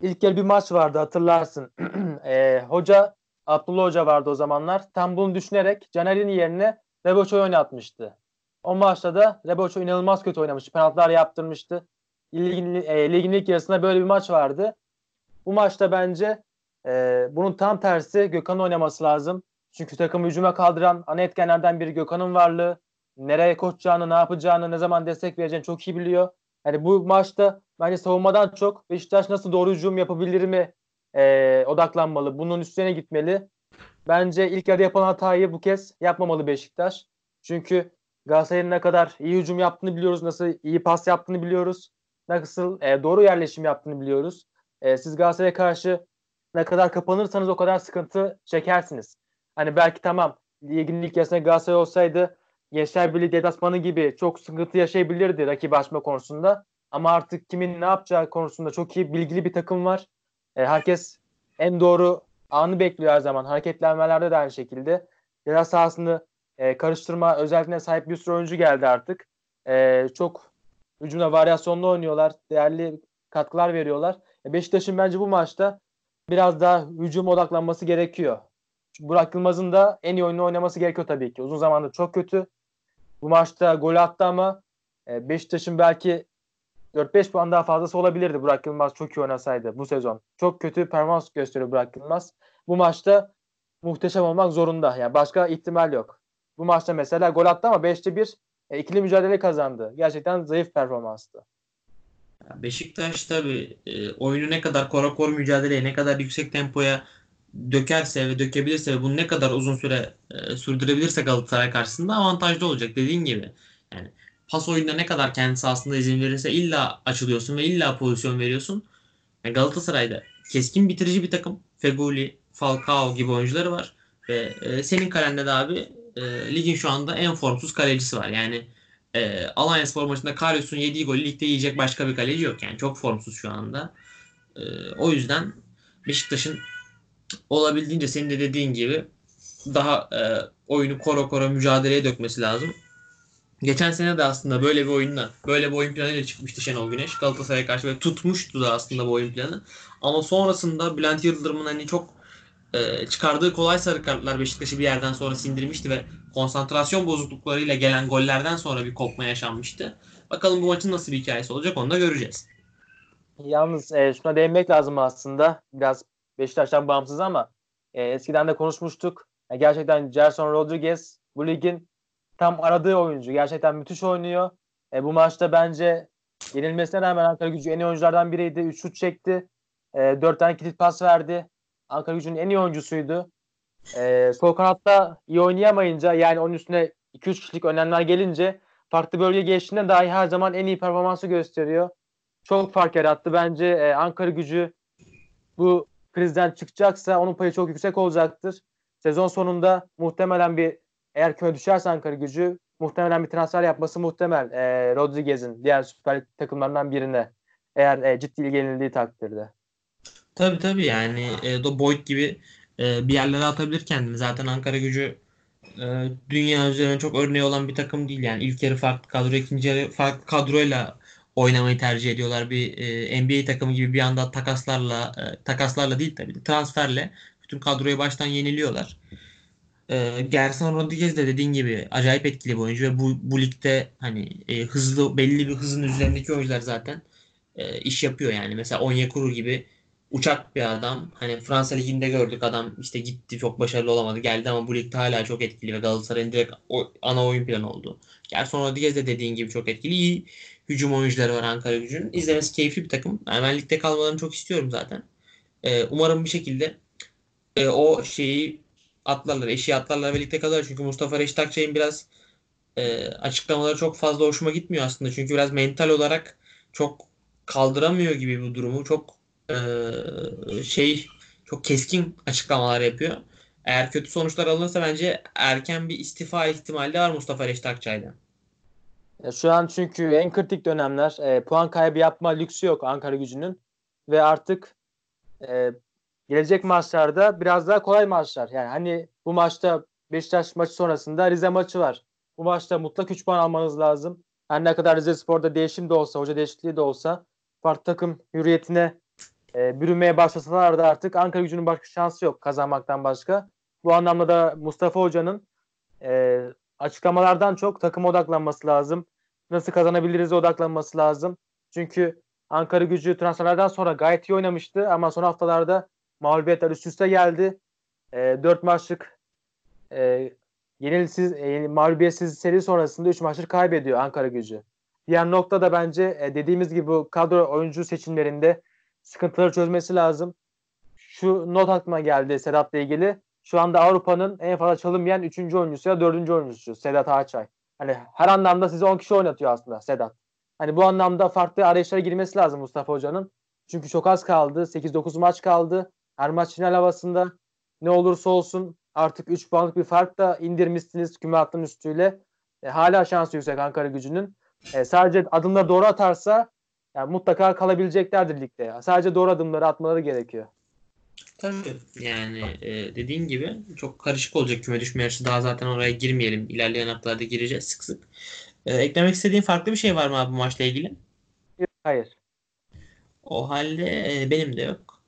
İlk kez bir maç vardı hatırlarsın. e, hoca Abdullah Hoca vardı o zamanlar. Tam bunu düşünerek Caner'in yerine Reboço'yu oynatmıştı. O maçta da Reboço inanılmaz kötü oynamıştı. Penaltılar yaptırmıştı. Ligin, e, ligin ilk yarısında böyle bir maç vardı. Bu maçta bence e, bunun tam tersi Gökhan'ın oynaması lazım. Çünkü takımı hücuma kaldıran ana etkenlerden biri Gökhan'ın varlığı. Nereye koşacağını, ne yapacağını, ne zaman destek vereceğini çok iyi biliyor. Yani bu maçta bence savunmadan çok Beşiktaş nasıl doğru hücum yapabilir mi e, odaklanmalı. Bunun üstüne gitmeli. Bence ilk yarı yapılan hatayı bu kez yapmamalı Beşiktaş. Çünkü Galatasaray'ın ne kadar iyi hücum yaptığını biliyoruz. Nasıl iyi pas yaptığını biliyoruz. Nasıl e, doğru yerleşim yaptığını biliyoruz. E, siz Galatasaray'a karşı ne kadar kapanırsanız o kadar sıkıntı çekersiniz. Hani belki tamam ligin ilk yarısında Galatasaray olsaydı Gençler Birliği deplasmanı gibi çok sıkıntı yaşayabilirdi rakip açma konusunda. Ama artık kimin ne yapacağı konusunda çok iyi bilgili bir takım var. E, herkes en doğru anı bekliyor her zaman. Hareketlenmelerde de aynı şekilde. Ceza sahasını e, karıştırma özelliğine sahip bir sürü oyuncu geldi artık. E, çok hücumda varyasyonlu oynuyorlar. Değerli katkılar veriyorlar. E, Beşiktaş'ın bence bu maçta biraz daha hücum odaklanması gerekiyor. Burak Yılmaz'ın da en iyi oyunu oynaması gerekiyor tabii ki. Uzun zamandır çok kötü. Bu maçta gol attı ama e, Beşiktaş'ın belki 4-5 puan daha fazlası olabilirdi Burak Yılmaz çok iyi oynasaydı bu sezon. Çok kötü performans gösteriyor Burak Yılmaz. Bu maçta muhteşem olmak zorunda. Yani başka ihtimal yok. Bu maçta mesela gol attı ama 5'te 1 e, ikili mücadele kazandı. Gerçekten zayıf performanstı. Beşiktaş tabii e, oyunu ne kadar kora kor mücadeleye, ne kadar yüksek tempoya dökerse ve dökebilirse ve bunu ne kadar uzun süre e, sürdürebilirse Galatasaray karşısında avantajlı olacak dediğin gibi. Yani pas oyunda ne kadar kendi sahasında izin verirse illa açılıyorsun ve illa pozisyon veriyorsun. Yani Galatasaray'da keskin bitirici bir takım. Feguli, Falcao gibi oyuncuları var. Ve e, senin kalende de abi e, ligin şu anda en formsuz kalecisi var. Yani e, Alanya Spor maçında Karius'un yediği golü ligde yiyecek başka bir kaleci yok. Yani çok formsuz şu anda. E, o yüzden Beşiktaş'ın olabildiğince senin de dediğin gibi daha e, oyunu koro koro mücadeleye dökmesi lazım. Geçen sene de aslında böyle bir oyunla, böyle bir oyun planıyla çıkmıştı Şenol Güneş. Galatasaray'a karşı ve tutmuştu da aslında bu oyun planı. Ama sonrasında Bülent Yıldırım'ın hani çok e, çıkardığı kolay sarı kartlar Beşiktaş'ı bir yerden sonra sindirmişti ve konsantrasyon bozukluklarıyla gelen gollerden sonra bir kopma yaşanmıştı. Bakalım bu maçın nasıl bir hikayesi olacak onu da göreceğiz. Yalnız e, şuna değinmek lazım aslında. Biraz Beşiktaş'tan bağımsız ama e, eskiden de konuşmuştuk. E, gerçekten Gerson Rodriguez bu ligin tam aradığı oyuncu. Gerçekten müthiş oynuyor. E, bu maçta bence yenilmesine rağmen Ankara gücü en iyi oyunculardan biriydi. 3 şut çekti. E, 4 tane kilit pas verdi. Ankara gücünün en iyi oyuncusuydu. E, sol kanatta iyi oynayamayınca yani onun üstüne 2-3 kişilik önlemler gelince farklı bölge geçtiğinde dahi her zaman en iyi performansı gösteriyor. Çok fark yarattı. Bence e, Ankara gücü bu krizden çıkacaksa onun payı çok yüksek olacaktır. Sezon sonunda muhtemelen bir eğer küme düşerse Ankara gücü muhtemelen bir transfer yapması muhtemel e, Rodriguez'in diğer Süper takımlarından birine eğer e, ciddi ilgilenildiği takdirde. Tabii tabii yani e, Boyd gibi e, bir yerlere atabilir kendini. Zaten Ankara gücü e, dünya üzerine çok örneği olan bir takım değil. Yani ilk yarı farklı kadro, ikinci yarı farklı kadroyla oynamayı tercih ediyorlar. Bir e, NBA takımı gibi bir anda takaslarla e, takaslarla değil tabii transferle bütün kadroyu baştan yeniliyorlar. E, Gerson Rodriguez de dediğin gibi acayip etkili bir oyuncu ve bu, bu ligde hani e, hızlı belli bir hızın üzerindeki oyuncular zaten e, iş yapıyor yani. Mesela Onyekuru gibi uçak bir adam. Hani Fransa Ligi'nde gördük adam işte gitti çok başarılı olamadı geldi ama bu ligde hala çok etkili ve Galatasaray'ın direkt o, ana oyun planı oldu. Gerson Rodriguez de dediğin gibi çok etkili. İyi hücum oyuncuları var Ankara gücünün. İzlemesi keyifli bir takım. Yani ben ligde kalmalarını çok istiyorum zaten. Ee, umarım bir şekilde e, o şeyi atlarlar, eşiği atlarlar ve ligde kalırlar. Çünkü Mustafa Reşit Akçay'ın biraz e, açıklamaları çok fazla hoşuma gitmiyor aslında. Çünkü biraz mental olarak çok kaldıramıyor gibi bu durumu. Çok e, şey çok keskin açıklamalar yapıyor. Eğer kötü sonuçlar alınırsa bence erken bir istifa ihtimali de var Mustafa Reşit Akçay'da. Şu an çünkü en kritik dönemler e, puan kaybı yapma lüksü yok Ankara gücünün ve artık e, gelecek maçlarda biraz daha kolay maçlar. Yani hani bu maçta Beşiktaş maçı sonrasında Rize maçı var. Bu maçta mutlak 3 puan almanız lazım. Her ne kadar Rize Spor'da değişim de olsa, hoca değişikliği de olsa farklı takım hürriyetine e, bürünmeye başlasalar da artık Ankara gücünün başka şansı yok kazanmaktan başka. Bu anlamda da Mustafa Hoca'nın e, açıklamalardan çok takım odaklanması lazım. Nasıl kazanabiliriz odaklanması lazım. Çünkü Ankara gücü transferlerden sonra gayet iyi oynamıştı ama son haftalarda mağlubiyetler üst üste geldi. E, 4 maçlık e, yenilsiz, e, mağlubiyetsiz seri sonrasında 3 maçları kaybediyor Ankara gücü. Diğer nokta da bence e, dediğimiz gibi bu kadro oyuncu seçimlerinde sıkıntıları çözmesi lazım. Şu not aklıma geldi Sedat'la ilgili. Şu anda Avrupa'nın en fazla çalınmayan 3. oyuncusu ya 4. oyuncusu Sedat Ağaçay. Hani her anlamda size 10 kişi oynatıyor aslında Sedat. Hani bu anlamda farklı arayışlara girmesi lazım Mustafa Hoca'nın. Çünkü çok az kaldı. 8-9 maç kaldı. Her maç final havasında. Ne olursa olsun artık 3 puanlık bir fark da indirmişsiniz küme hattının üstüyle. E, hala şansı yüksek Ankara gücünün. E, sadece adımları doğru atarsa yani mutlaka kalabileceklerdir ligde. Sadece doğru adımları atmaları gerekiyor. Tabii yani e, dediğin gibi çok karışık olacak küme düşme yarışı. Daha zaten oraya girmeyelim. İlerleyen haftalarda gireceğiz sık sık. E, eklemek istediğin farklı bir şey var mı abi bu maçla ilgili? Hayır. O halde e, benim de yok.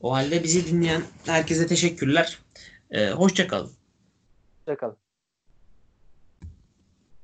O halde bizi dinleyen herkese teşekkürler. E, hoşçakalın. Hoşçakalın.